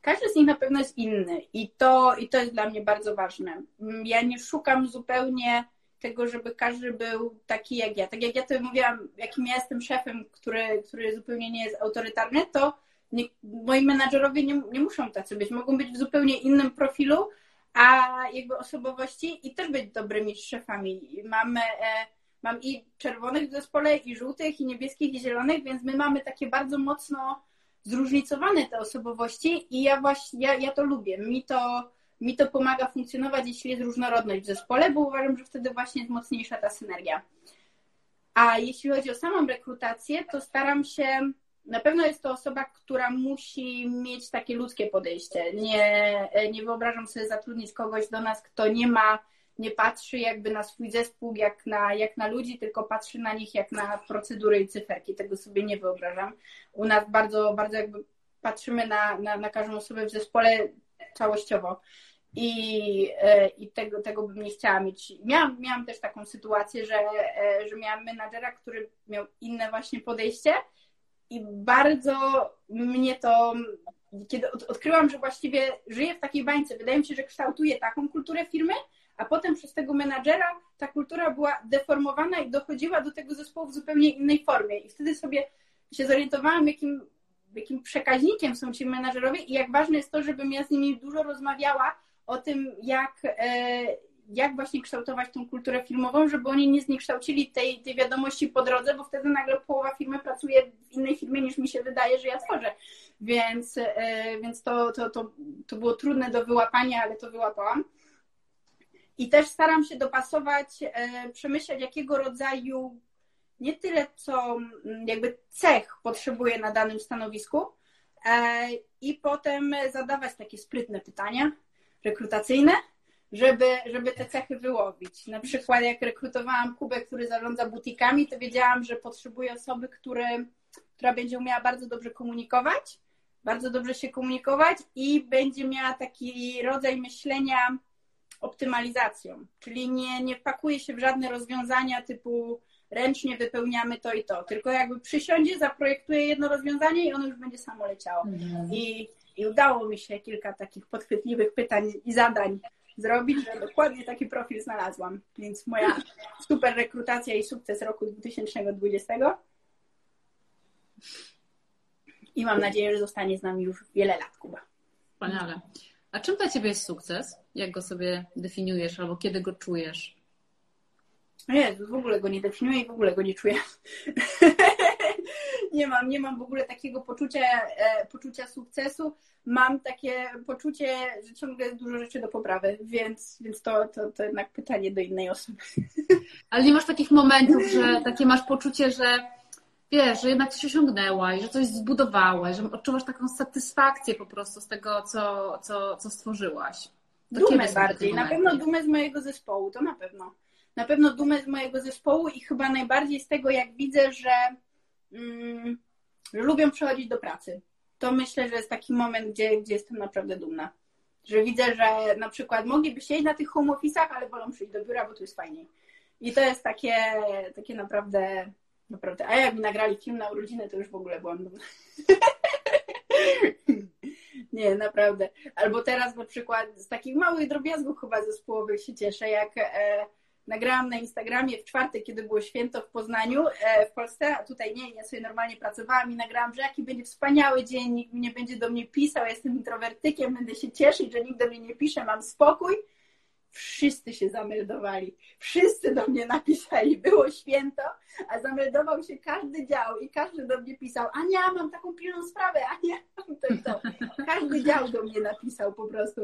[SPEAKER 2] Każdy z nich na pewno jest inny i to, i to jest dla mnie bardzo ważne. Ja nie szukam zupełnie tego, żeby każdy był taki jak ja. Tak jak ja to mówiłam, jakim ja jestem szefem, który, który zupełnie nie jest autorytarny, to nie, moi menadżerowie nie, nie muszą tacy być. Mogą być w zupełnie innym profilu, a jakby osobowości i też być dobrymi szefami. Mamy, e, mam i czerwonych w zespole, i żółtych, i niebieskich, i zielonych, więc my mamy takie bardzo mocno zróżnicowane te osobowości i ja właśnie, ja, ja to lubię. Mi to, mi to pomaga funkcjonować, jeśli jest różnorodność w zespole, bo uważam, że wtedy właśnie jest mocniejsza ta synergia. A jeśli chodzi o samą rekrutację, to staram się na pewno jest to osoba, która musi mieć takie ludzkie podejście. Nie, nie wyobrażam sobie zatrudnić kogoś do nas, kto nie ma, nie patrzy jakby na swój zespół jak na, jak na ludzi, tylko patrzy na nich jak na procedury i cyferki. Tego sobie nie wyobrażam. U nas bardzo, bardzo jakby patrzymy na, na, na każdą osobę w zespole całościowo. I, e, i tego, tego bym nie chciała mieć. Miałam, miałam też taką sytuację, że, e, że miałam menadżera, który miał inne właśnie podejście i bardzo mnie to, kiedy odkryłam, że właściwie żyję w takiej bańce, wydaje mi się, że kształtuję taką kulturę firmy, a potem przez tego menadżera ta kultura była deformowana i dochodziła do tego zespołu w zupełnie innej formie. I wtedy sobie się zorientowałam, jakim, jakim przekaźnikiem są ci menadżerowie i jak ważne jest to, żebym ja z nimi dużo rozmawiała o tym, jak, e, jak właśnie kształtować tą kulturę filmową, żeby oni nie zniekształcili tej, tej wiadomości po drodze, bo wtedy nagle połowa firmy pracuje w innej firmie niż mi się wydaje, że ja tworzę. Więc, e, więc to, to, to, to było trudne do wyłapania, ale to wyłapałam. I też staram się dopasować, e, przemyśleć, jakiego rodzaju nie tyle co jakby cech potrzebuję na danym stanowisku e, i potem zadawać takie sprytne pytania rekrutacyjne, żeby, żeby te cechy wyłowić. Na przykład jak rekrutowałam Kubę, który zarządza butikami, to wiedziałam, że potrzebuję osoby, które, która będzie umiała bardzo dobrze komunikować, bardzo dobrze się komunikować i będzie miała taki rodzaj myślenia optymalizacją, czyli nie, nie wpakuje się w żadne rozwiązania typu ręcznie wypełniamy to i to, tylko jakby przysiądzie, zaprojektuje jedno rozwiązanie i ono już będzie samo leciało. Mhm. I, I udało mi się kilka takich podchwytliwych pytań i zadań zrobić, że dokładnie taki profil znalazłam. Więc moja super rekrutacja i sukces roku 2020. I mam nadzieję, że zostanie z nami już wiele lat, Kuba.
[SPEAKER 1] Wspaniale. A czym dla Ciebie jest sukces? Jak go sobie definiujesz albo kiedy go czujesz?
[SPEAKER 2] Nie, w ogóle go nie definiuję i w ogóle go nie czuję. nie mam, nie mam w ogóle takiego poczucia, e, poczucia sukcesu. Mam takie poczucie, że ciągle jest dużo rzeczy do poprawy, więc, więc to, to, to jednak pytanie do innej osoby.
[SPEAKER 1] Ale nie masz takich momentów, że takie masz poczucie, że wiesz, że jednak coś osiągnęłaś, że coś zbudowałaś, że odczuwasz taką satysfakcję po prostu z tego, co, co, co stworzyłaś.
[SPEAKER 2] To dumę bardziej, na pewno dumę z mojego zespołu, to na pewno. Na pewno dumę z mojego zespołu i chyba najbardziej z tego, jak widzę, że, mm, lubią przychodzić do pracy. To myślę, że jest taki moment, gdzie, gdzie jestem naprawdę dumna. Że widzę, że na przykład mogliby siedzieć na tych home office'ach, ale wolą przyjść do biura, bo tu jest fajniej. I to jest takie, takie naprawdę Naprawdę. A jak mi nagrali film na urodziny, to już w ogóle byłam dumna. Nie, naprawdę. Albo teraz na przykład z takich małych drobiazgów chyba zespołowych się cieszę, jak e, nagrałam na Instagramie w czwartek, kiedy było święto w Poznaniu, e, w Polsce, a tutaj nie, ja sobie normalnie pracowałam i nagrałam, że jaki będzie wspaniały dzień, nikt nie będzie do mnie pisał, jestem introwertykiem, będę się cieszyć, że nikt do mnie nie pisze, mam spokój wszyscy się zameldowali. Wszyscy do mnie napisali, było święto, a zameldował się każdy dział i każdy do mnie pisał, Ania, mam taką pilną sprawę, Ania, to i to. Każdy dział do mnie napisał po prostu.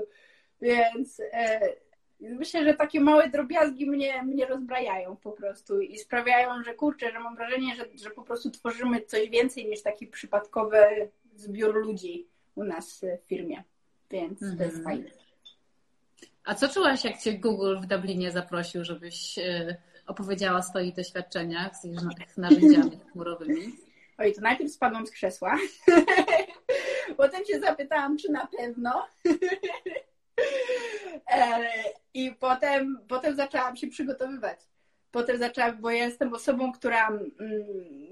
[SPEAKER 2] Więc e, myślę, że takie małe drobiazgi mnie, mnie rozbrajają po prostu i sprawiają, że kurczę, że mam wrażenie, że, że po prostu tworzymy coś więcej niż taki przypadkowy zbiór ludzi u nas w firmie. Więc mhm. to jest mhm. fajne.
[SPEAKER 1] A co czułaś, jak cię Google w Dublinie zaprosił, żebyś e, opowiedziała o swoich doświadczeniach z narzędziami chmurowymi?
[SPEAKER 2] Oj, to najpierw spadłam z krzesła. Potem się zapytałam, czy na pewno. I potem, potem zaczęłam się przygotowywać. Potem zaczęłam, bo ja jestem osobą, która mm,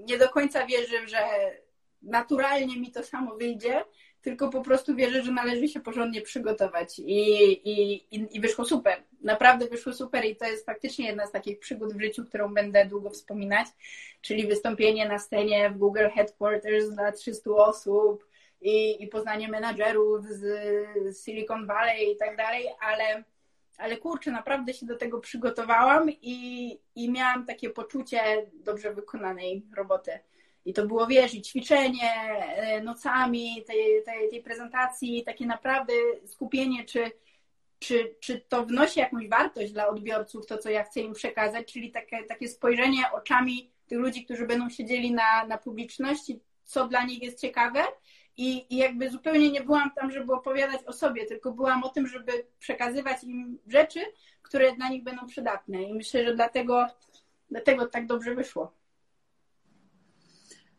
[SPEAKER 2] nie do końca wierzy, że naturalnie mi to samo wyjdzie, tylko po prostu wierzę, że należy się porządnie przygotować i, i, i wyszło super. Naprawdę wyszło super i to jest faktycznie jedna z takich przygód w życiu, którą będę długo wspominać, czyli wystąpienie na scenie w Google Headquarters dla 300 osób i, i poznanie menadżerów z Silicon Valley i tak dalej, ale ale kurczę, naprawdę się do tego przygotowałam i, i miałam takie poczucie dobrze wykonanej roboty. I to było, wiesz, i ćwiczenie e, nocami tej, tej, tej prezentacji, takie naprawdę skupienie, czy, czy, czy to wnosi jakąś wartość dla odbiorców, to co ja chcę im przekazać, czyli takie, takie spojrzenie oczami tych ludzi, którzy będą siedzieli na, na publiczności, co dla nich jest ciekawe. I, I jakby zupełnie nie byłam tam, żeby opowiadać o sobie, tylko byłam o tym, żeby przekazywać im rzeczy, które dla nich będą przydatne. I myślę, że dlatego, dlatego tak dobrze wyszło.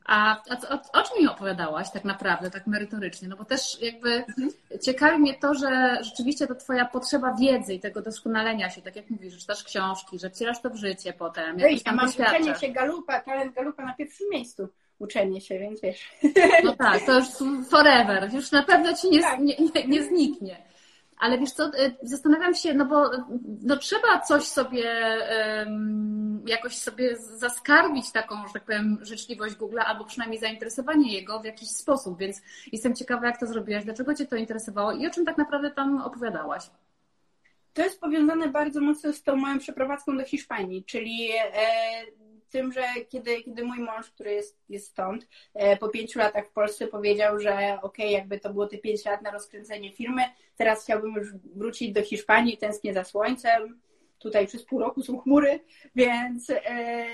[SPEAKER 1] A, a o, o, czym mi opowiadałaś tak naprawdę, tak merytorycznie? No bo też jakby mhm. ciekawi mnie to, że rzeczywiście to twoja potrzeba wiedzy i tego doskonalenia się, tak jak mówisz, że czytasz książki, że wcielasz to w życie potem.
[SPEAKER 2] Ej, tam mam uczenie się Galupa, talent Galupa na pierwszym miejscu. Uczenie się, więc wiesz.
[SPEAKER 1] No tak, to już forever. Już na pewno ci nie, tak. nie, nie, nie zniknie. Ale wiesz co, y, zastanawiam się, no bo no trzeba coś sobie, jakoś sobie zaskarbić taką, że tak powiem, życzliwość Google, albo przynajmniej zainteresowanie jego w jakiś sposób, więc jestem ciekawa, jak to zrobiłaś, dlaczego Cię to interesowało i o czym tak naprawdę tam opowiadałaś?
[SPEAKER 2] to jest powiązane bardzo mocno z tą moją przeprowadzką do Hiszpanii, czyli tym, że kiedy, kiedy mój mąż, który jest, jest stąd, po pięciu latach w Polsce powiedział, że okej, okay, jakby to było te pięć lat na rozkręcenie firmy, teraz chciałbym już wrócić do Hiszpanii, tęsknię za słońcem, tutaj przez pół roku są chmury, więc, e,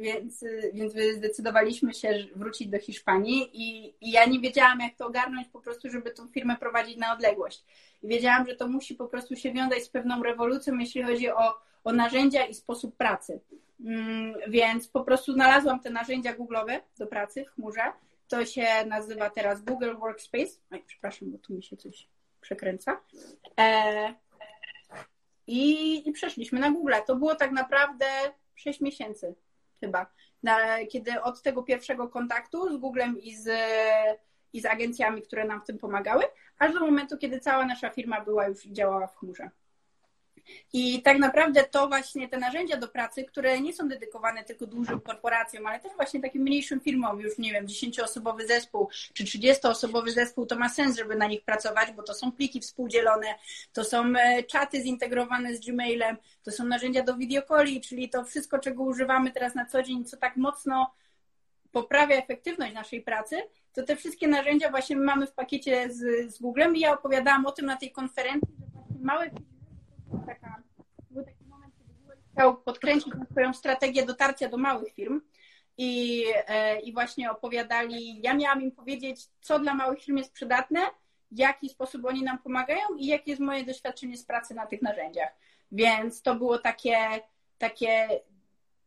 [SPEAKER 2] więc, więc zdecydowaliśmy się wrócić do Hiszpanii i, i ja nie wiedziałam, jak to ogarnąć po prostu, żeby tą firmę prowadzić na odległość. I wiedziałam, że to musi po prostu się wiązać z pewną rewolucją, jeśli chodzi o, o narzędzia i sposób pracy. Mm, więc po prostu znalazłam te narzędzia Google'owe do pracy w chmurze. To się nazywa teraz Google Workspace. Oj, przepraszam, bo tu mi się coś przekręca. E, i, i przeszliśmy na Google. To było tak naprawdę 6 miesięcy chyba, na, kiedy od tego pierwszego kontaktu z Googlem i z, i z agencjami, które nam w tym pomagały, aż do momentu, kiedy cała nasza firma była już działała w chmurze. I tak naprawdę to właśnie te narzędzia do pracy, które nie są dedykowane tylko dużym korporacjom, ale też właśnie takim mniejszym firmom, już nie wiem, 10-osobowy zespół czy 30-osobowy zespół, to ma sens, żeby na nich pracować, bo to są pliki współdzielone, to są e, czaty zintegrowane z Gmailem, to są narzędzia do videokoli, czyli to wszystko, czego używamy teraz na co dzień, co tak mocno poprawia efektywność naszej pracy, to te wszystkie narzędzia właśnie mamy w pakiecie z, z Googlem i ja opowiadałam o tym na tej konferencji, że właśnie małe firmy taka, był taki moment, kiedy Google chciał podkręcić swoją strategię dotarcia do małych firm i, e, i właśnie opowiadali, ja miałam im powiedzieć, co dla małych firm jest przydatne, w jaki sposób oni nam pomagają i jakie jest moje doświadczenie z pracy na tych narzędziach. Więc to było takie, takie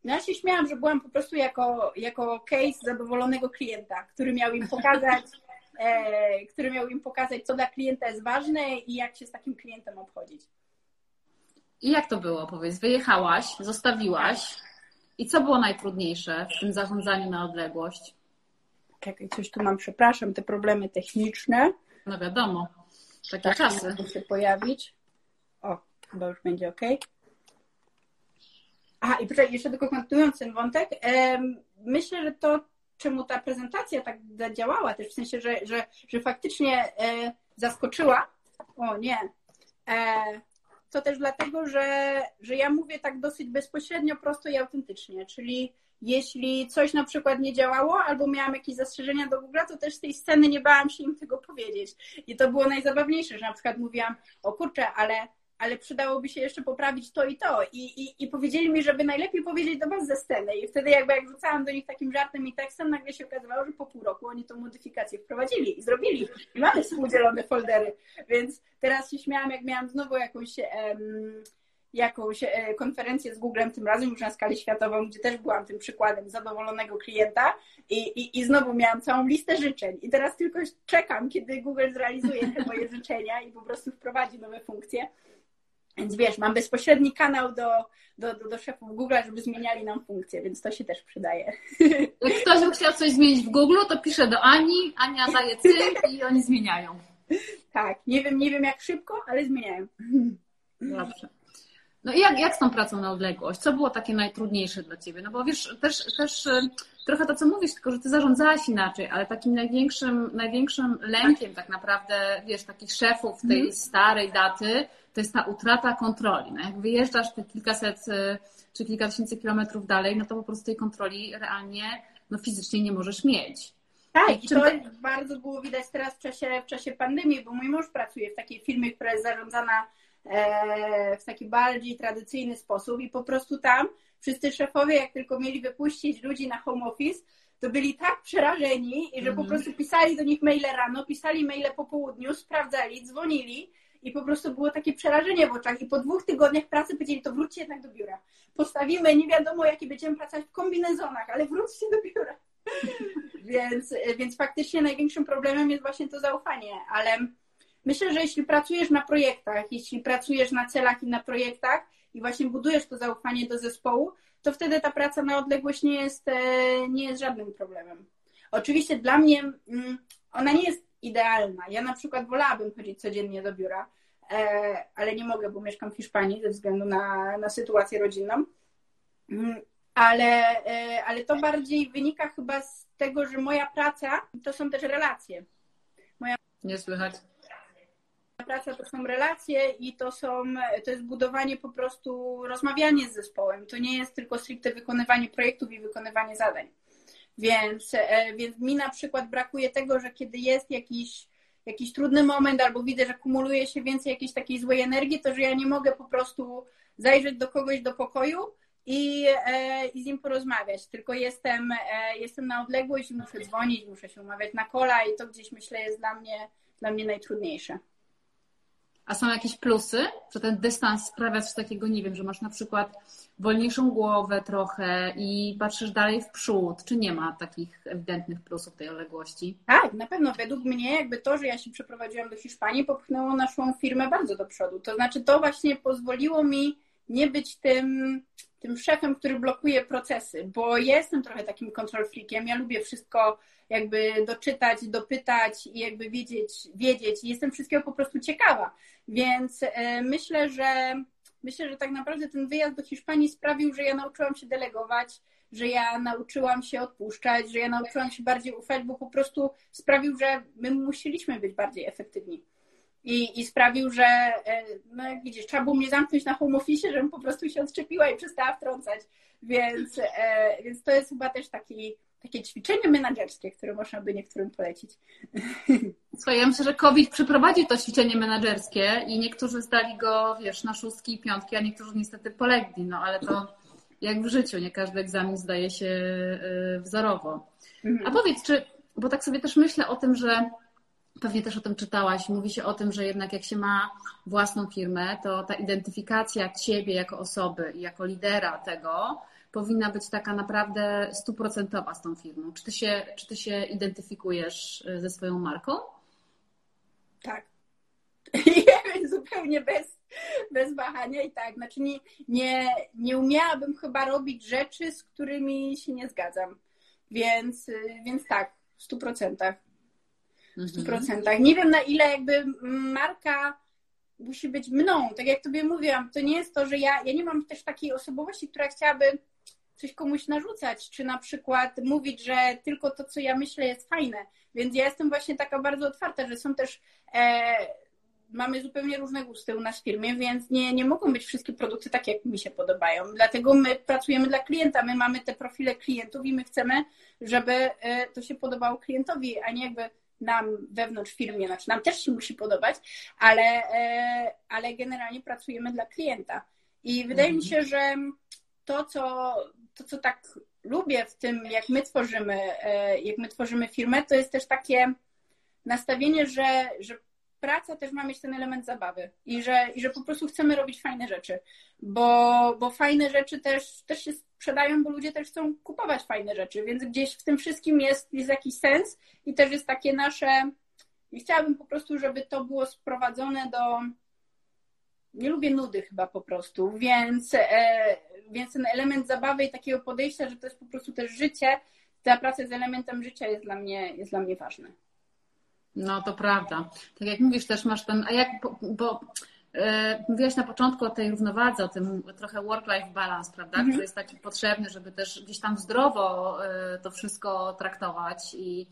[SPEAKER 2] no ja się śmiałam, że byłam po prostu jako, jako case zadowolonego klienta, który miał im pokazać, e, który miał im pokazać, co dla klienta jest ważne i jak się z takim klientem obchodzić.
[SPEAKER 1] I jak to było? Powiedz, wyjechałaś, zostawiłaś. I co było najtrudniejsze w tym zarządzaniu na odległość?
[SPEAKER 2] Czekaj, coś tu mam, przepraszam, te problemy techniczne.
[SPEAKER 1] No wiadomo, takie tak, czasy.
[SPEAKER 2] się pojawić. O, chyba już będzie ok. A, i poczekaj, jeszcze tylko kontynuując ten wątek, myślę, że to, czemu ta prezentacja tak zadziałała też, w sensie, że, że, że faktycznie e, zaskoczyła, o nie, e, to też dlatego, że, że ja mówię tak dosyć bezpośrednio, prosto i autentycznie, czyli jeśli coś na przykład nie działało albo miałam jakieś zastrzeżenia do Google, to też z tej sceny nie bałam się im tego powiedzieć. I to było najzabawniejsze, że na przykład mówiłam, o kurczę, ale ale przydałoby się jeszcze poprawić to i to. I, i, I powiedzieli mi, żeby najlepiej powiedzieć do Was ze sceny. I wtedy jakby jak rzucałam do nich takim żartem i tekstem, nagle się okazywało, że po pół roku oni tą modyfikację wprowadzili i zrobili. I mamy współdzielone foldery. Więc teraz się śmiałam, jak miałam znowu jakąś... Um, jakąś e, konferencję z Googlem, tym razem już na skalę światową, gdzie też byłam tym przykładem zadowolonego klienta i, i, i znowu miałam całą listę życzeń. I teraz tylko czekam, kiedy Google zrealizuje te moje życzenia i po prostu wprowadzi nowe funkcje. Więc wiesz, mam bezpośredni kanał do, do, do, do szefów Google, żeby zmieniali nam funkcje, więc to się też przydaje.
[SPEAKER 1] Jak ktoś by chciał coś zmienić w Google, to pisze do Ani, Ania daje cynk i oni zmieniają.
[SPEAKER 2] Tak, nie wiem, nie wiem jak szybko, ale zmieniają.
[SPEAKER 1] Dobrze. No i jak, jak z tą pracą na odległość? Co było takie najtrudniejsze dla Ciebie? No bo wiesz, też, też y, trochę to, co mówisz, tylko że Ty zarządzałaś inaczej, ale takim największym, największym lękiem tak naprawdę, wiesz, takich szefów tej mm. starej daty, to jest ta utrata kontroli. No jak wyjeżdżasz te kilkaset y, czy kilka tysięcy kilometrów dalej, no to po prostu tej kontroli realnie no, fizycznie nie możesz mieć.
[SPEAKER 2] Tak, i to bardzo było widać teraz w czasie, w czasie pandemii, bo mój mąż pracuje w takiej firmie, która jest zarządzana e, w taki bardziej tradycyjny sposób i po prostu tam wszyscy szefowie, jak tylko mieli wypuścić ludzi na home office, to byli tak przerażeni, że po mhm. prostu pisali do nich maile rano, pisali maile po południu, sprawdzali, dzwonili i po prostu było takie przerażenie w oczach. I po dwóch tygodniach pracy powiedzieli, to wróćcie jednak do biura. Postawimy, nie wiadomo jakie będziemy pracować w kombinezonach, ale wróćcie do biura. więc, więc faktycznie największym problemem jest właśnie to zaufanie, ale myślę, że jeśli pracujesz na projektach, jeśli pracujesz na celach i na projektach i właśnie budujesz to zaufanie do zespołu, to wtedy ta praca na odległość nie jest, e, nie jest żadnym problemem. Oczywiście dla mnie mm, ona nie jest idealna. Ja na przykład wolałabym chodzić codziennie do biura, e, ale nie mogę, bo mieszkam w Hiszpanii ze względu na, na sytuację rodzinną. Mm, ale, e, ale to bardziej wynika chyba z tego, że moja praca to są też relacje.
[SPEAKER 1] Moja... Nie słychać.
[SPEAKER 2] praca to są relacje i to są, to jest budowanie po prostu, rozmawianie z zespołem. To nie jest tylko stricte wykonywanie projektów i wykonywanie zadań. Więc, e, więc mi na przykład brakuje tego, że kiedy jest jakiś, jakiś trudny moment albo widzę, że kumuluje się więcej jakiejś takiej złej energii, to że ja nie mogę po prostu zajrzeć do kogoś do pokoju i, e, i z nim porozmawiać. Tylko jestem, e, jestem na odległość muszę dzwonić, muszę się umawiać na kola i to gdzieś myślę jest dla mnie, dla mnie najtrudniejsze.
[SPEAKER 1] A są jakieś plusy, że ten dystans sprawia coś takiego, nie wiem, że masz na przykład wolniejszą głowę trochę i patrzysz dalej w przód, czy nie ma takich ewidentnych plusów tej odległości?
[SPEAKER 2] Tak, na pewno. Według mnie jakby to, że ja się przeprowadziłam do Hiszpanii popchnęło naszą firmę bardzo do przodu. To znaczy to właśnie pozwoliło mi nie być tym, tym szefem, który blokuje procesy, bo ja jestem trochę takim control freakiem, ja lubię wszystko jakby doczytać, dopytać i jakby wiedzieć, wiedzieć jestem wszystkiego po prostu ciekawa. Więc e, myślę, że myślę, że tak naprawdę ten wyjazd do Hiszpanii sprawił, że ja nauczyłam się delegować, że ja nauczyłam się odpuszczać, że ja nauczyłam się bardziej ufać, bo po prostu sprawił, że my musieliśmy być bardziej efektywni. I, i sprawił, że e, no jak widzisz, trzeba było mnie zamknąć na home office, żebym po prostu się odczepiła i przestała wtrącać. Więc, e, więc to jest chyba też taki, takie ćwiczenie menedżerskie, które można by niektórym polecić.
[SPEAKER 1] Słuchaj, ja myślę, że COVID przyprowadził to ćwiczenie menedżerskie i niektórzy zdali go, wiesz, na szóstki i piątki, a niektórzy niestety polegli, no ale to jak w życiu, nie każdy egzamin zdaje się y, wzorowo. Mhm. A powiedz, czy, bo tak sobie też myślę o tym, że pewnie też o tym czytałaś, mówi się o tym, że jednak jak się ma własną firmę, to ta identyfikacja ciebie jako osoby i jako lidera tego, powinna być taka naprawdę stuprocentowa z tą firmą. Czy ty się, czy ty się identyfikujesz y, ze swoją marką?
[SPEAKER 2] Tak. Zupełnie bez, bez wahania i tak. Znaczy nie, nie, nie umiałabym chyba robić rzeczy, z którymi się nie zgadzam. Więc, y, więc tak, w stu procentach. W stu mhm. procentach. Nie wiem na ile jakby marka musi być mną. Tak jak tobie mówiłam, to nie jest to, że ja, ja nie mam też takiej osobowości, która chciałaby coś komuś narzucać, czy na przykład mówić, że tylko to, co ja myślę, jest fajne. Więc ja jestem właśnie taka bardzo otwarta, że są też. E, mamy zupełnie różne gusty u nas w firmie, więc nie, nie mogą być wszystkie produkty takie, jak mi się podobają. Dlatego my pracujemy dla klienta, my mamy te profile klientów i my chcemy, żeby e, to się podobało klientowi, a nie jakby nam wewnątrz firmie, znaczy nam też się musi podobać, ale, e, ale generalnie pracujemy dla klienta. I wydaje mi mhm. się, że to, co to, co tak lubię w tym, jak my tworzymy, e, jak my tworzymy firmę, to jest też takie nastawienie, że, że praca też ma mieć ten element zabawy i że, i że po prostu chcemy robić fajne rzeczy, bo, bo fajne rzeczy też, też się sprzedają, bo ludzie też chcą kupować fajne rzeczy, więc gdzieś w tym wszystkim jest, jest jakiś sens i też jest takie nasze. I chciałabym po prostu, żeby to było sprowadzone do. Nie lubię nudy chyba po prostu, więc, e, więc ten element zabawy i takiego podejścia, że to jest po prostu też życie, ta praca z elementem życia jest dla mnie, jest dla mnie ważna.
[SPEAKER 1] No to prawda. Tak jak mówisz, też masz ten, a jak, bo, bo e, mówiłaś na początku o tej równowadze, o tym trochę work-life balance, prawda, mhm. który jest taki potrzebny, żeby też gdzieś tam zdrowo e, to wszystko traktować i,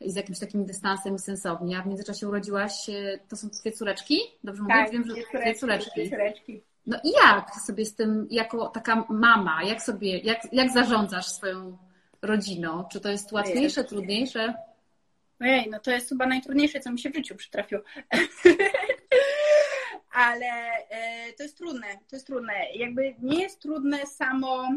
[SPEAKER 1] i z jakimś takim dystansem i sensownie. A w międzyczasie urodziłaś, to są dwie córeczki?
[SPEAKER 2] Dobrze mówię? Tak, Wiem, że dwie córeczki. Dwie córeczki.
[SPEAKER 1] No i jak sobie z tym, jako taka mama, jak sobie, jak, jak zarządzasz swoją rodziną? Czy to jest łatwiejsze, trudniejsze?
[SPEAKER 2] Ojej, no to jest chyba najtrudniejsze, co mi się w życiu przytrafiło. Ale e, to jest trudne, to jest trudne. Jakby nie jest trudne samo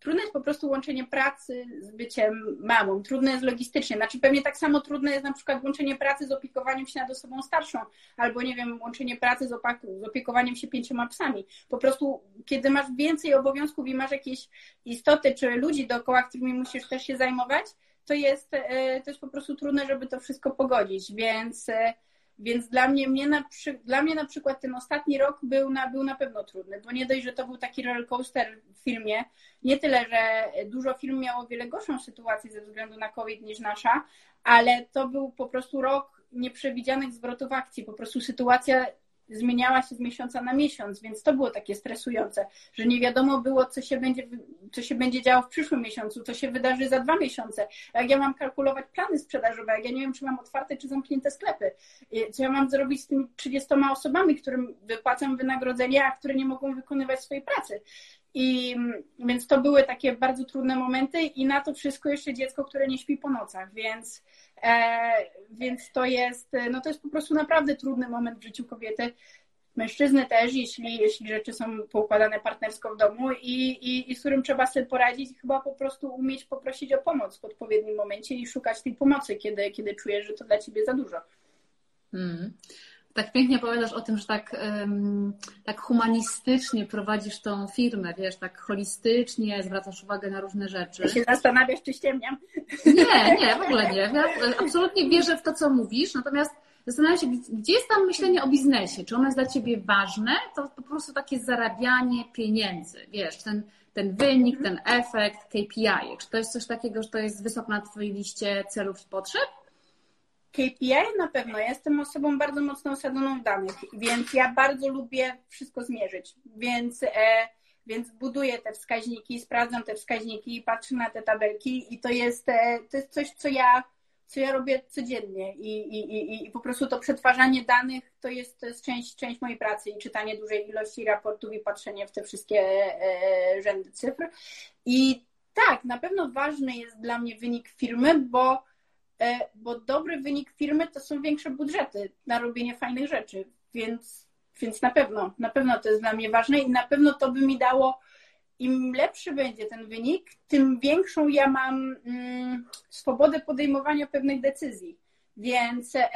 [SPEAKER 2] Trudne jest po prostu łączenie pracy z byciem mamą. Trudne jest logistycznie. Znaczy pewnie tak samo trudne jest na przykład łączenie pracy z opiekowaniem się nad osobą starszą, albo nie wiem, łączenie pracy z, z opiekowaniem się pięcioma psami. Po prostu, kiedy masz więcej obowiązków i masz jakieś istoty czy ludzi dookoła, którymi musisz też się zajmować, to jest, e, jest po prostu trudne, żeby to wszystko pogodzić. Więc e, więc dla mnie, mnie na, dla mnie na przykład ten ostatni rok był na, był na pewno trudny, bo nie dość, że to był taki rollercoaster w filmie, nie tyle, że dużo film miało wiele gorszą sytuację ze względu na COVID niż nasza, ale to był po prostu rok nieprzewidzianych zwrotów akcji. Po prostu sytuacja zmieniała się z miesiąca na miesiąc, więc to było takie stresujące, że nie wiadomo było, co się będzie, co się będzie działo w przyszłym miesiącu, co się wydarzy za dwa miesiące. Jak ja mam kalkulować plany sprzedażowe, jak ja nie wiem, czy mam otwarte, czy zamknięte sklepy, co ja mam zrobić z tymi 30 osobami, którym wypłacam wynagrodzenia, a które nie mogą wykonywać swojej pracy. I więc to były takie bardzo trudne momenty i na to wszystko jeszcze dziecko, które nie śpi po nocach, więc, e, więc to jest, no to jest po prostu naprawdę trudny moment w życiu kobiety. Mężczyzny też, jeśli, jeśli rzeczy są poukładane partnersko w domu i, i, i z którym trzeba sobie poradzić, chyba po prostu umieć poprosić o pomoc w odpowiednim momencie i szukać tej pomocy, kiedy, kiedy czujesz, że to dla ciebie za dużo.
[SPEAKER 1] Hmm tak pięknie opowiadasz o tym, że tak, tak humanistycznie prowadzisz tą firmę, wiesz, tak holistycznie, zwracasz uwagę na różne rzeczy.
[SPEAKER 2] Ja się zastanawiasz, czy ściemniam?
[SPEAKER 1] Nie, nie, w ogóle nie. Ja absolutnie wierzę w to, co mówisz, natomiast zastanawiam się, gdzie jest tam myślenie o biznesie? Czy ono jest dla Ciebie ważne? To po prostu takie zarabianie pieniędzy, wiesz, ten, ten wynik, ten efekt, KPI. Czy to jest coś takiego, że to jest wysoko na Twojej liście celów i potrzeb?
[SPEAKER 2] KPI na pewno. Ja jestem osobą bardzo mocno osadzoną w danych, więc ja bardzo lubię wszystko zmierzyć. Więc, e, więc buduję te wskaźniki, sprawdzam te wskaźniki, patrzę na te tabelki i to jest, e, to jest coś, co ja, co ja robię codziennie. I, i, i, I po prostu to przetwarzanie danych to jest, to jest część, część mojej pracy i czytanie dużej ilości raportów i patrzenie w te wszystkie e, rzędy cyfr. I tak, na pewno ważny jest dla mnie wynik firmy, bo E, bo dobry wynik firmy to są większe budżety na robienie fajnych rzeczy, więc, więc na pewno, na pewno to jest dla mnie ważne i na pewno to by mi dało, im lepszy będzie ten wynik, tym większą ja mam mm, swobodę podejmowania pewnych decyzji. Więc e,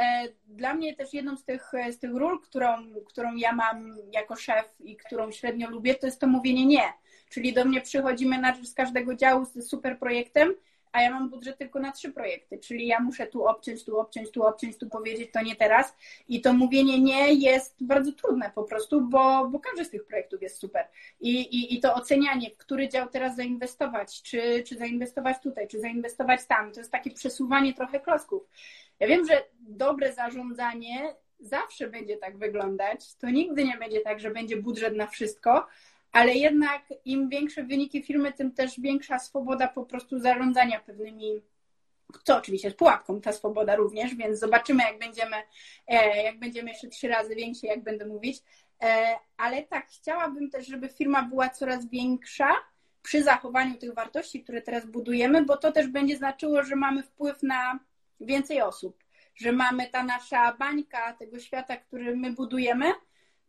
[SPEAKER 2] dla mnie też jedną z tych, z tych ról, którą, którą ja mam jako szef i którą średnio lubię, to jest to mówienie nie. Czyli do mnie przychodzi menadżer z każdego działu z super projektem a ja mam budżet tylko na trzy projekty, czyli ja muszę tu obciąć, tu obciąć, tu obciąć, tu powiedzieć, to nie teraz. I to mówienie nie jest bardzo trudne po prostu, bo, bo każdy z tych projektów jest super. I, i, i to ocenianie, w który dział teraz zainwestować, czy, czy zainwestować tutaj, czy zainwestować tam, to jest takie przesuwanie trochę klocków. Ja wiem, że dobre zarządzanie zawsze będzie tak wyglądać. To nigdy nie będzie tak, że będzie budżet na wszystko, ale jednak im większe wyniki firmy, tym też większa swoboda po prostu zarządzania pewnymi co oczywiście z pułapką, ta swoboda również, więc zobaczymy, jak będziemy, e, jak będziemy jeszcze trzy razy więksi, jak będę mówić. E, ale tak, chciałabym też, żeby firma była coraz większa przy zachowaniu tych wartości, które teraz budujemy, bo to też będzie znaczyło, że mamy wpływ na więcej osób, że mamy ta nasza bańka tego świata, który my budujemy,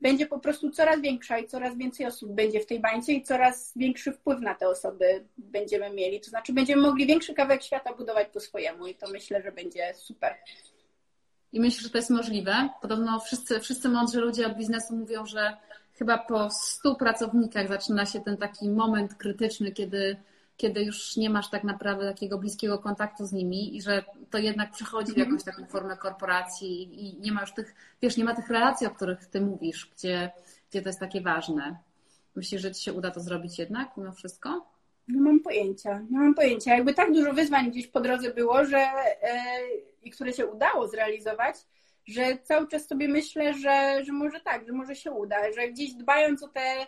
[SPEAKER 2] będzie po prostu coraz większa i coraz więcej osób będzie w tej bańce i coraz większy wpływ na te osoby będziemy mieli. To znaczy będziemy mogli większy kawałek świata budować po swojemu i to myślę, że będzie super.
[SPEAKER 1] I myślę, że to jest możliwe. Podobno wszyscy, wszyscy mądrzy ludzie od biznesu mówią, że chyba po 100 pracownikach zaczyna się ten taki moment krytyczny, kiedy kiedy już nie masz tak naprawdę takiego bliskiego kontaktu z nimi i że to jednak przechodzi w mhm. jakąś taką formę korporacji i nie ma już tych, wiesz, nie ma tych relacji, o których ty mówisz, gdzie, gdzie to jest takie ważne. Myślisz, że ci się uda to zrobić jednak mimo wszystko?
[SPEAKER 2] Nie mam pojęcia, nie mam pojęcia. Jakby tak dużo wyzwań gdzieś po drodze było, że yy, i które się udało zrealizować, że cały czas sobie myślę, że, że może tak, że może się uda, że gdzieś dbając o te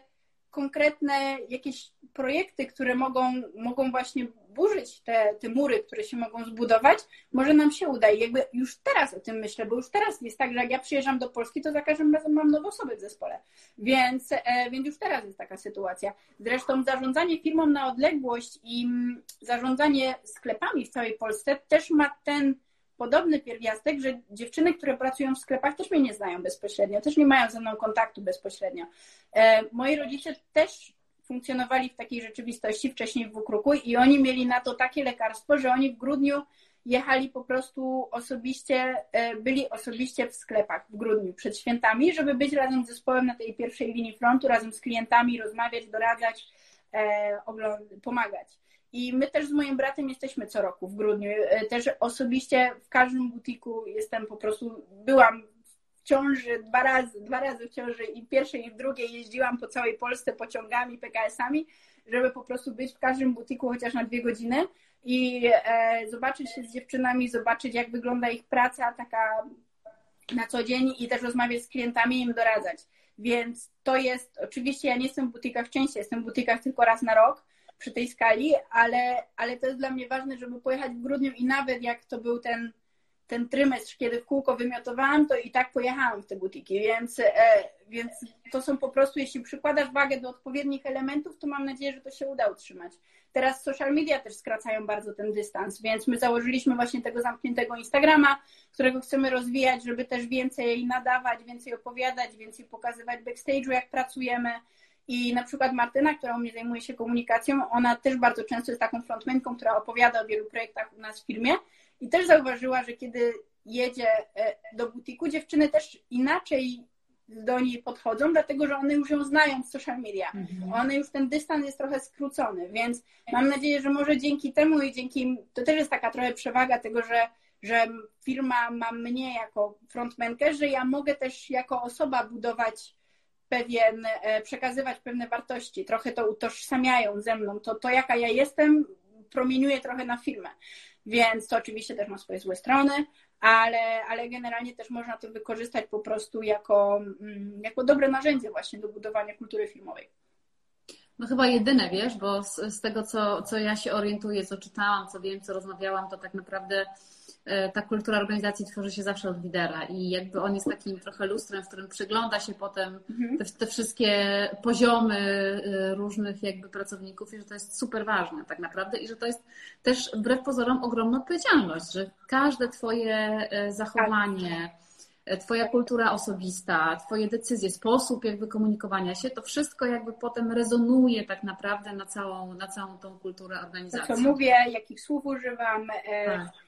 [SPEAKER 2] konkretne jakieś projekty, które mogą, mogą właśnie burzyć te, te mury, które się mogą zbudować, może nam się uda. I jakby już teraz o tym myślę, bo już teraz jest tak, że jak ja przyjeżdżam do Polski, to za każdym razem mam nowe osoby w zespole. Więc, e, więc już teraz jest taka sytuacja. Zresztą zarządzanie firmą na odległość i mm, zarządzanie sklepami w całej Polsce też ma ten podobny pierwiastek, że dziewczyny, które pracują w sklepach, też mnie nie znają bezpośrednio, też nie mają ze mną kontaktu bezpośrednio. E, moi rodzice też funkcjonowali w takiej rzeczywistości wcześniej w Wukruku i oni mieli na to takie lekarstwo, że oni w grudniu jechali po prostu osobiście, e, byli osobiście w sklepach w grudniu przed świętami, żeby być razem z zespołem na tej pierwszej linii frontu, razem z klientami, rozmawiać, doradzać, e, pomagać. I my też z moim bratem jesteśmy co roku w grudniu. E, też osobiście w każdym butiku jestem po prostu, byłam w ciąży dwa razy, dwa razy w ciąży i pierwszej i w drugiej jeździłam po całej Polsce pociągami, PKS-ami, żeby po prostu być w każdym butiku chociaż na dwie godziny i e, zobaczyć się z dziewczynami, zobaczyć jak wygląda ich praca taka na co dzień i też rozmawiać z klientami i im doradzać. Więc to jest, oczywiście ja nie jestem w butikach częściej, jestem w butikach tylko raz na rok przy tej skali, ale, ale to jest dla mnie ważne, żeby pojechać w grudniu i nawet jak to był ten ten trymestr, kiedy w kółko wymiotowałam, to i tak pojechałam w te butiki, więc, e, więc to są po prostu, jeśli przykładasz wagę do odpowiednich elementów, to mam nadzieję, że to się uda utrzymać. Teraz social media też skracają bardzo ten dystans, więc my założyliśmy właśnie tego zamkniętego Instagrama, którego chcemy rozwijać, żeby też więcej nadawać, więcej opowiadać, więcej pokazywać backstage'u, jak pracujemy. I na przykład Martyna, która u mnie zajmuje się komunikacją, ona też bardzo często jest taką frontmenką, która opowiada o wielu projektach u nas w firmie i też zauważyła, że kiedy jedzie e, do butiku, dziewczyny też inaczej do niej podchodzą, dlatego że one już ją znają z social media. Mhm. One już ten dystans jest trochę skrócony, więc mam nadzieję, że może dzięki temu i dzięki, to też jest taka trochę przewaga tego, że, że firma ma mnie jako frontmenkę, że ja mogę też jako osoba budować pewien, e, przekazywać pewne wartości, trochę to utożsamiają ze mną, to, to jaka ja jestem promieniuje trochę na firmę więc to oczywiście też ma swoje złe strony, ale, ale generalnie też można to wykorzystać po prostu jako, mm, jako dobre narzędzie właśnie do budowania kultury filmowej.
[SPEAKER 1] No chyba jedyne, wiesz, bo z, z tego, co, co ja się orientuję, co czytałam, co wiem, co rozmawiałam, to tak naprawdę ta kultura organizacji tworzy się zawsze od lidera i jakby on jest takim trochę lustrem, w którym przygląda się potem mhm. te, te, wszystkie poziomy e, różnych jakby pracowników i że to jest super ważne tak naprawdę i że to jest też wbrew pozorom ogromna odpowiedzialność, że każde twoje e, zachowanie, Twoja kultura osobista, Twoje decyzje, sposób jakby komunikowania się, to wszystko jakby potem rezonuje tak naprawdę na całą, na całą tą kulturę organizacji.
[SPEAKER 2] To, co mówię, jakich słów używam, tak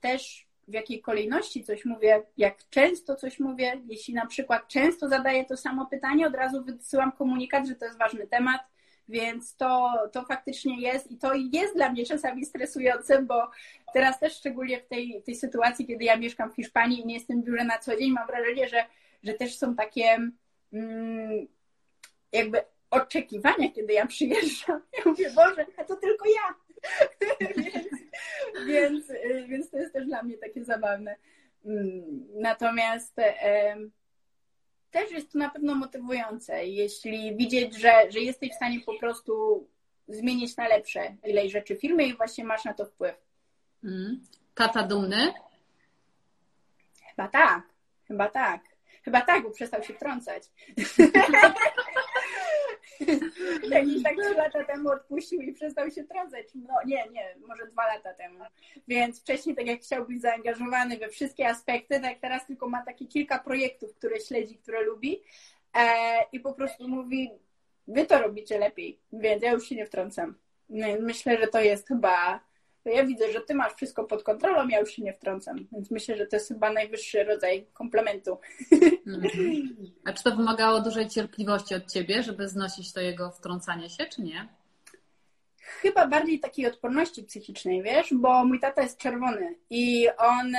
[SPEAKER 2] też w jakiej kolejności coś mówię, jak często coś mówię. Jeśli na przykład często zadaję to samo pytanie, od razu wysyłam komunikat, że to jest ważny temat, więc to, to faktycznie jest i to jest dla mnie czasami stresujące, bo teraz też szczególnie w tej, tej sytuacji, kiedy ja mieszkam w Hiszpanii i nie jestem w biurze na co dzień, mam wrażenie, że, że też są takie mm, jakby oczekiwania, kiedy ja przyjeżdżam. Ja mówię, Boże, a to tylko ja. więc, więc, y, więc to jest też dla mnie takie zabawne. Mm, natomiast też jest to na pewno motywujące, jeśli widzieć, że, że jesteś w stanie po prostu zmienić na lepsze ileś rzeczy w firmie i właśnie masz na to wpływ.
[SPEAKER 1] Mm. Tata dumny?
[SPEAKER 2] Chyba tak, chyba tak. Chyba tak, bo przestał się wtrącać. Jakiś tak trzy lata temu odpuścił i przestał się trącać. No nie, nie, może dwa lata temu. Więc wcześniej, tak jak chciał być zaangażowany we wszystkie aspekty, tak teraz tylko ma takie kilka projektów, które śledzi, które lubi e, i po prostu mówi, wy to robicie lepiej, więc ja już się nie wtrącam. No myślę, że to jest chyba to ja widzę, że ty masz wszystko pod kontrolą, ja już się nie wtrącam. Więc myślę, że to jest chyba najwyższy rodzaj komplementu.
[SPEAKER 1] Mhm. A czy to wymagało dużej cierpliwości od ciebie, żeby znosić to jego wtrącanie się, czy nie?
[SPEAKER 2] Chyba bardziej takiej odporności psychicznej, wiesz, bo mój tata jest czerwony i on,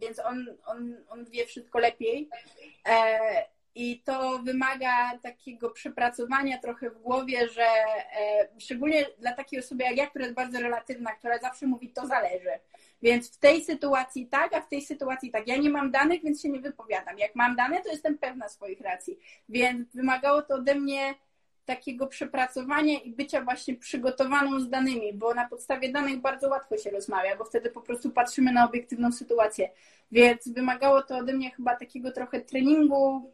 [SPEAKER 2] więc on, on, on wie wszystko lepiej. I to wymaga takiego przepracowania trochę w głowie, że e, szczególnie dla takiej osoby jak ja, która jest bardzo relatywna, która zawsze mówi to zależy. Więc w tej sytuacji tak, a w tej sytuacji tak. Ja nie mam danych, więc się nie wypowiadam. Jak mam dane, to jestem pewna swoich racji. Więc wymagało to ode mnie takiego przepracowania i bycia właśnie przygotowaną z danymi, bo na podstawie danych bardzo łatwo się rozmawia, bo wtedy po prostu patrzymy na obiektywną sytuację. Więc wymagało to ode mnie chyba takiego trochę treningu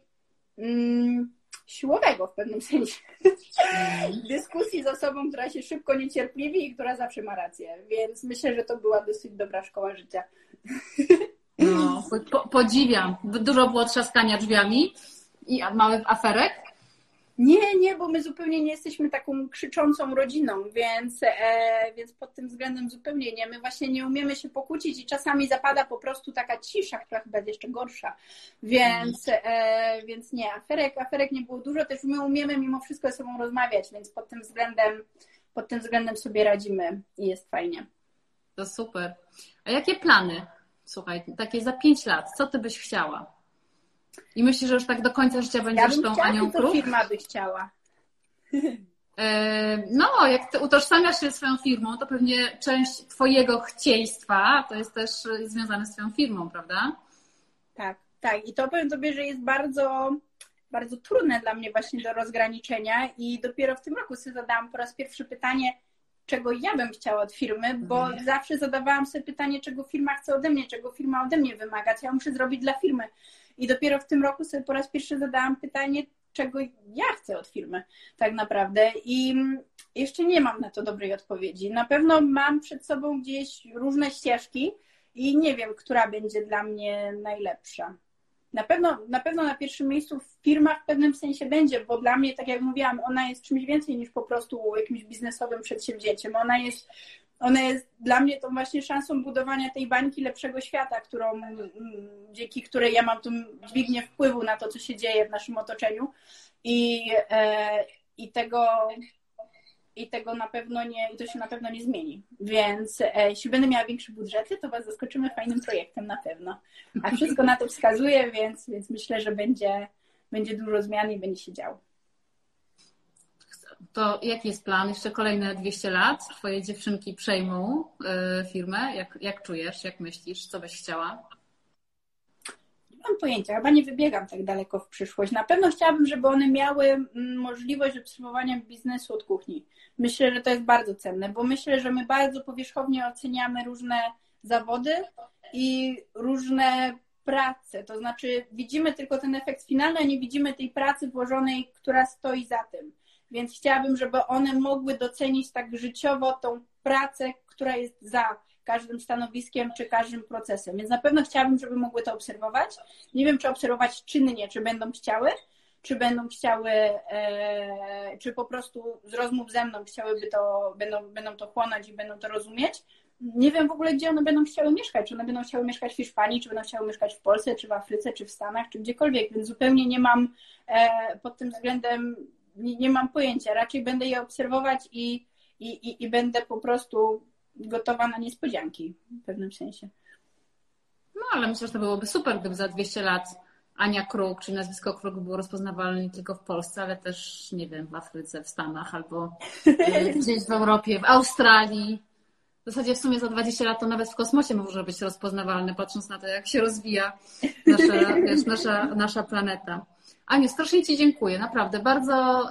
[SPEAKER 2] mm, siłowego w pewnym sensie. Mm. Dyskusji z osobą, która się szybko niecierpliwi i która zawsze ma rację. Więc myślę, że to była dosyć dobra szkoła życia.
[SPEAKER 1] No, po, podziwiam. Dużo było trzaskania drzwiami i małych aferek.
[SPEAKER 2] Nie, nie, bo my zupełnie nie jesteśmy taką krzyczącą rodziną, więc, e, więc pod tym względem zupełnie nie. My właśnie nie umiemy się pokłócić i czasami zapada po prostu taka cisza, która chyba jest jeszcze gorsza. Więc, e, więc nie, aferek, aferek nie było dużo, też my umiemy mimo wszystko ze sobą rozmawiać, więc pod tym względem, pod tym względem sobie radzimy i jest fajnie.
[SPEAKER 1] To super. A jakie plany? Słuchaj, takie za pięć lat, co ty byś chciała? I myślisz, że już tak do końca życia będziesz ja tą chciała, Anią Kruk?
[SPEAKER 2] firma by chciała.
[SPEAKER 1] E, no, jak ty utożsamiasz się swoją firmą, to pewnie część twojego chcieństwa to jest też związane z twoją firmą, prawda?
[SPEAKER 2] Tak, tak. I to powiem Tobie, że jest bardzo, bardzo trudne dla mnie właśnie do rozgraniczenia i dopiero w tym roku sobie zadałam po raz pierwszy pytanie, czego ja bym chciała od firmy, bo mhm. zawsze zadawałam sobie pytanie, czego firma chce ode mnie, czego firma ode mnie wymaga, co ja muszę zrobić dla firmy. I dopiero w tym roku sobie po raz pierwszy zadałam pytanie, czego ja chcę od firmy, tak naprawdę. I jeszcze nie mam na to dobrej odpowiedzi. Na pewno mam przed sobą gdzieś różne ścieżki i nie wiem, która będzie dla mnie najlepsza. Na pewno, na pewno na pierwszym miejscu w firmach w pewnym sensie będzie, bo dla mnie, tak jak mówiłam, ona jest czymś więcej niż po prostu jakimś biznesowym przedsięwzięciem. Ona jest, ona jest dla mnie tą właśnie szansą budowania tej bańki lepszego świata, którą, dzięki której ja mam tą dźwignię wpływu na to, co się dzieje w naszym otoczeniu. I, e, i tego, i tego na pewno nie, i to się na pewno nie zmieni. Więc e, jeśli będę miała większe budżety, to Was zaskoczymy fajnym projektem na pewno. A wszystko na to wskazuje, więc, więc myślę, że będzie, będzie dużo zmian i będzie się działo.
[SPEAKER 1] To jaki jest plan? Jeszcze kolejne 200 lat? Twoje dziewczynki przejmą y, firmę? Jak, jak czujesz? Jak myślisz? Co byś chciała?
[SPEAKER 2] Mam pojęcia, chyba nie wybiegam tak daleko w przyszłość. Na pewno chciałabym, żeby one miały mm, możliwość obserwowania biznesu od kuchni. Myślę, że to jest bardzo cenne, bo myślę, że my bardzo powierzchownie oceniamy różne zawody i różne prace. To znaczy, widzimy tylko ten efekt finalny, a nie widzimy tej pracy włożonej, która stoi za tym. Więc chciałabym, żeby one mogły docenić tak życiowo tą pracę, która jest za każdym stanowiskiem czy każdym procesem. Więc na pewno chciałabym, żeby mogły to obserwować. Nie wiem, czy obserwować czynnie, czy będą chciały, czy będą chciały, e, czy po prostu z rozmów ze mną chciałyby to, będą, będą to chłonąć i będą to rozumieć. Nie wiem w ogóle, gdzie one będą chciały mieszkać. Czy one będą chciały mieszkać w Hiszpanii, czy będą chciały mieszkać w Polsce, czy w Afryce, czy w Stanach, czy gdziekolwiek, więc zupełnie nie mam e, pod tym względem, nie, nie mam pojęcia. Raczej będę je obserwować i, i, i, i będę po prostu gotowa na niespodzianki w pewnym sensie.
[SPEAKER 1] No, ale myślę, że to byłoby super, gdyby za 200 lat Ania Kruk, czyli nazwisko Kruk było rozpoznawalne nie tylko w Polsce, ale też, nie wiem, w Afryce, w Stanach albo e, gdzieś w Europie, w Australii. W zasadzie w sumie za 20 lat to nawet w kosmosie może być rozpoznawalne, patrząc na to, jak się rozwija nasza, wiesz, nasza, nasza planeta. Aniu, strasznie Ci dziękuję, naprawdę. Bardzo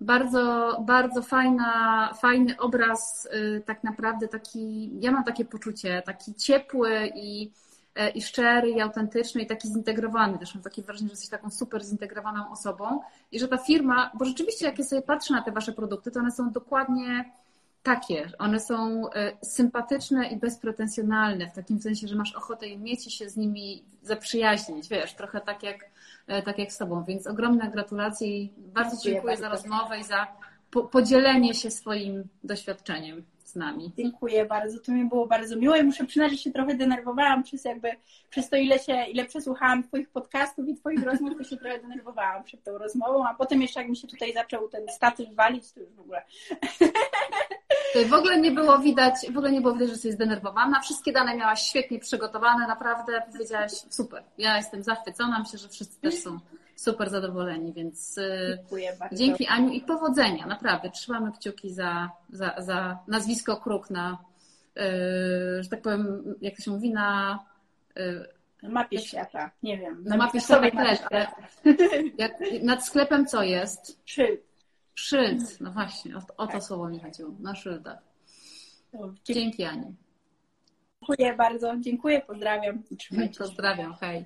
[SPEAKER 1] bardzo, bardzo fajna, fajny obraz, y, tak naprawdę taki, ja mam takie poczucie, taki ciepły i, e, i szczery, i autentyczny, i taki zintegrowany. Też mam takie wrażenie, że jesteś taką super zintegrowaną osobą i że ta firma, bo rzeczywiście jak ja sobie patrzę na te wasze produkty, to one są dokładnie takie. One są e, sympatyczne i bezpretensjonalne, w takim sensie, że masz ochotę je mieć i się z nimi zaprzyjaźnić, wiesz, trochę tak jak tak jak z Tobą. Więc ogromne gratulacje i bardzo dziękuję, dziękuję za rozmowę i za podzielenie się swoim doświadczeniem z nami.
[SPEAKER 2] Dziękuję bardzo, to mi było bardzo miło i muszę przyznać, że się trochę denerwowałam przez jakby, przez to ile się, ile przesłuchałam Twoich podcastów i Twoich rozmów, to się trochę denerwowałam przed tą rozmową, a potem jeszcze jak mi się tutaj zaczął ten statyw walić, to już w ogóle
[SPEAKER 1] W ogóle nie było widać, w ogóle nie było widać, że jesteś zdenerwowana. Wszystkie dane miałaś świetnie przygotowane, naprawdę powiedziałaś super. Ja jestem zachwycona, myślę, że wszyscy też są super zadowoleni, więc y, dzięki Aniu i powodzenia, naprawdę. Trzymamy kciuki za, za, za nazwisko Kruk na, yy, że tak powiem, jak to się mówi, na
[SPEAKER 2] yy, mapie świata, nie wiem.
[SPEAKER 1] Na, na mapie świata też. Jak, nad sklepem co jest?
[SPEAKER 2] Szyld.
[SPEAKER 1] Szyld, no właśnie, o, o to tak. słowo mi chodziło, na szyldach. Dzięki Ani.
[SPEAKER 2] Dziękuję bardzo, dziękuję, pozdrawiam.
[SPEAKER 1] Pozdrawiam, hej.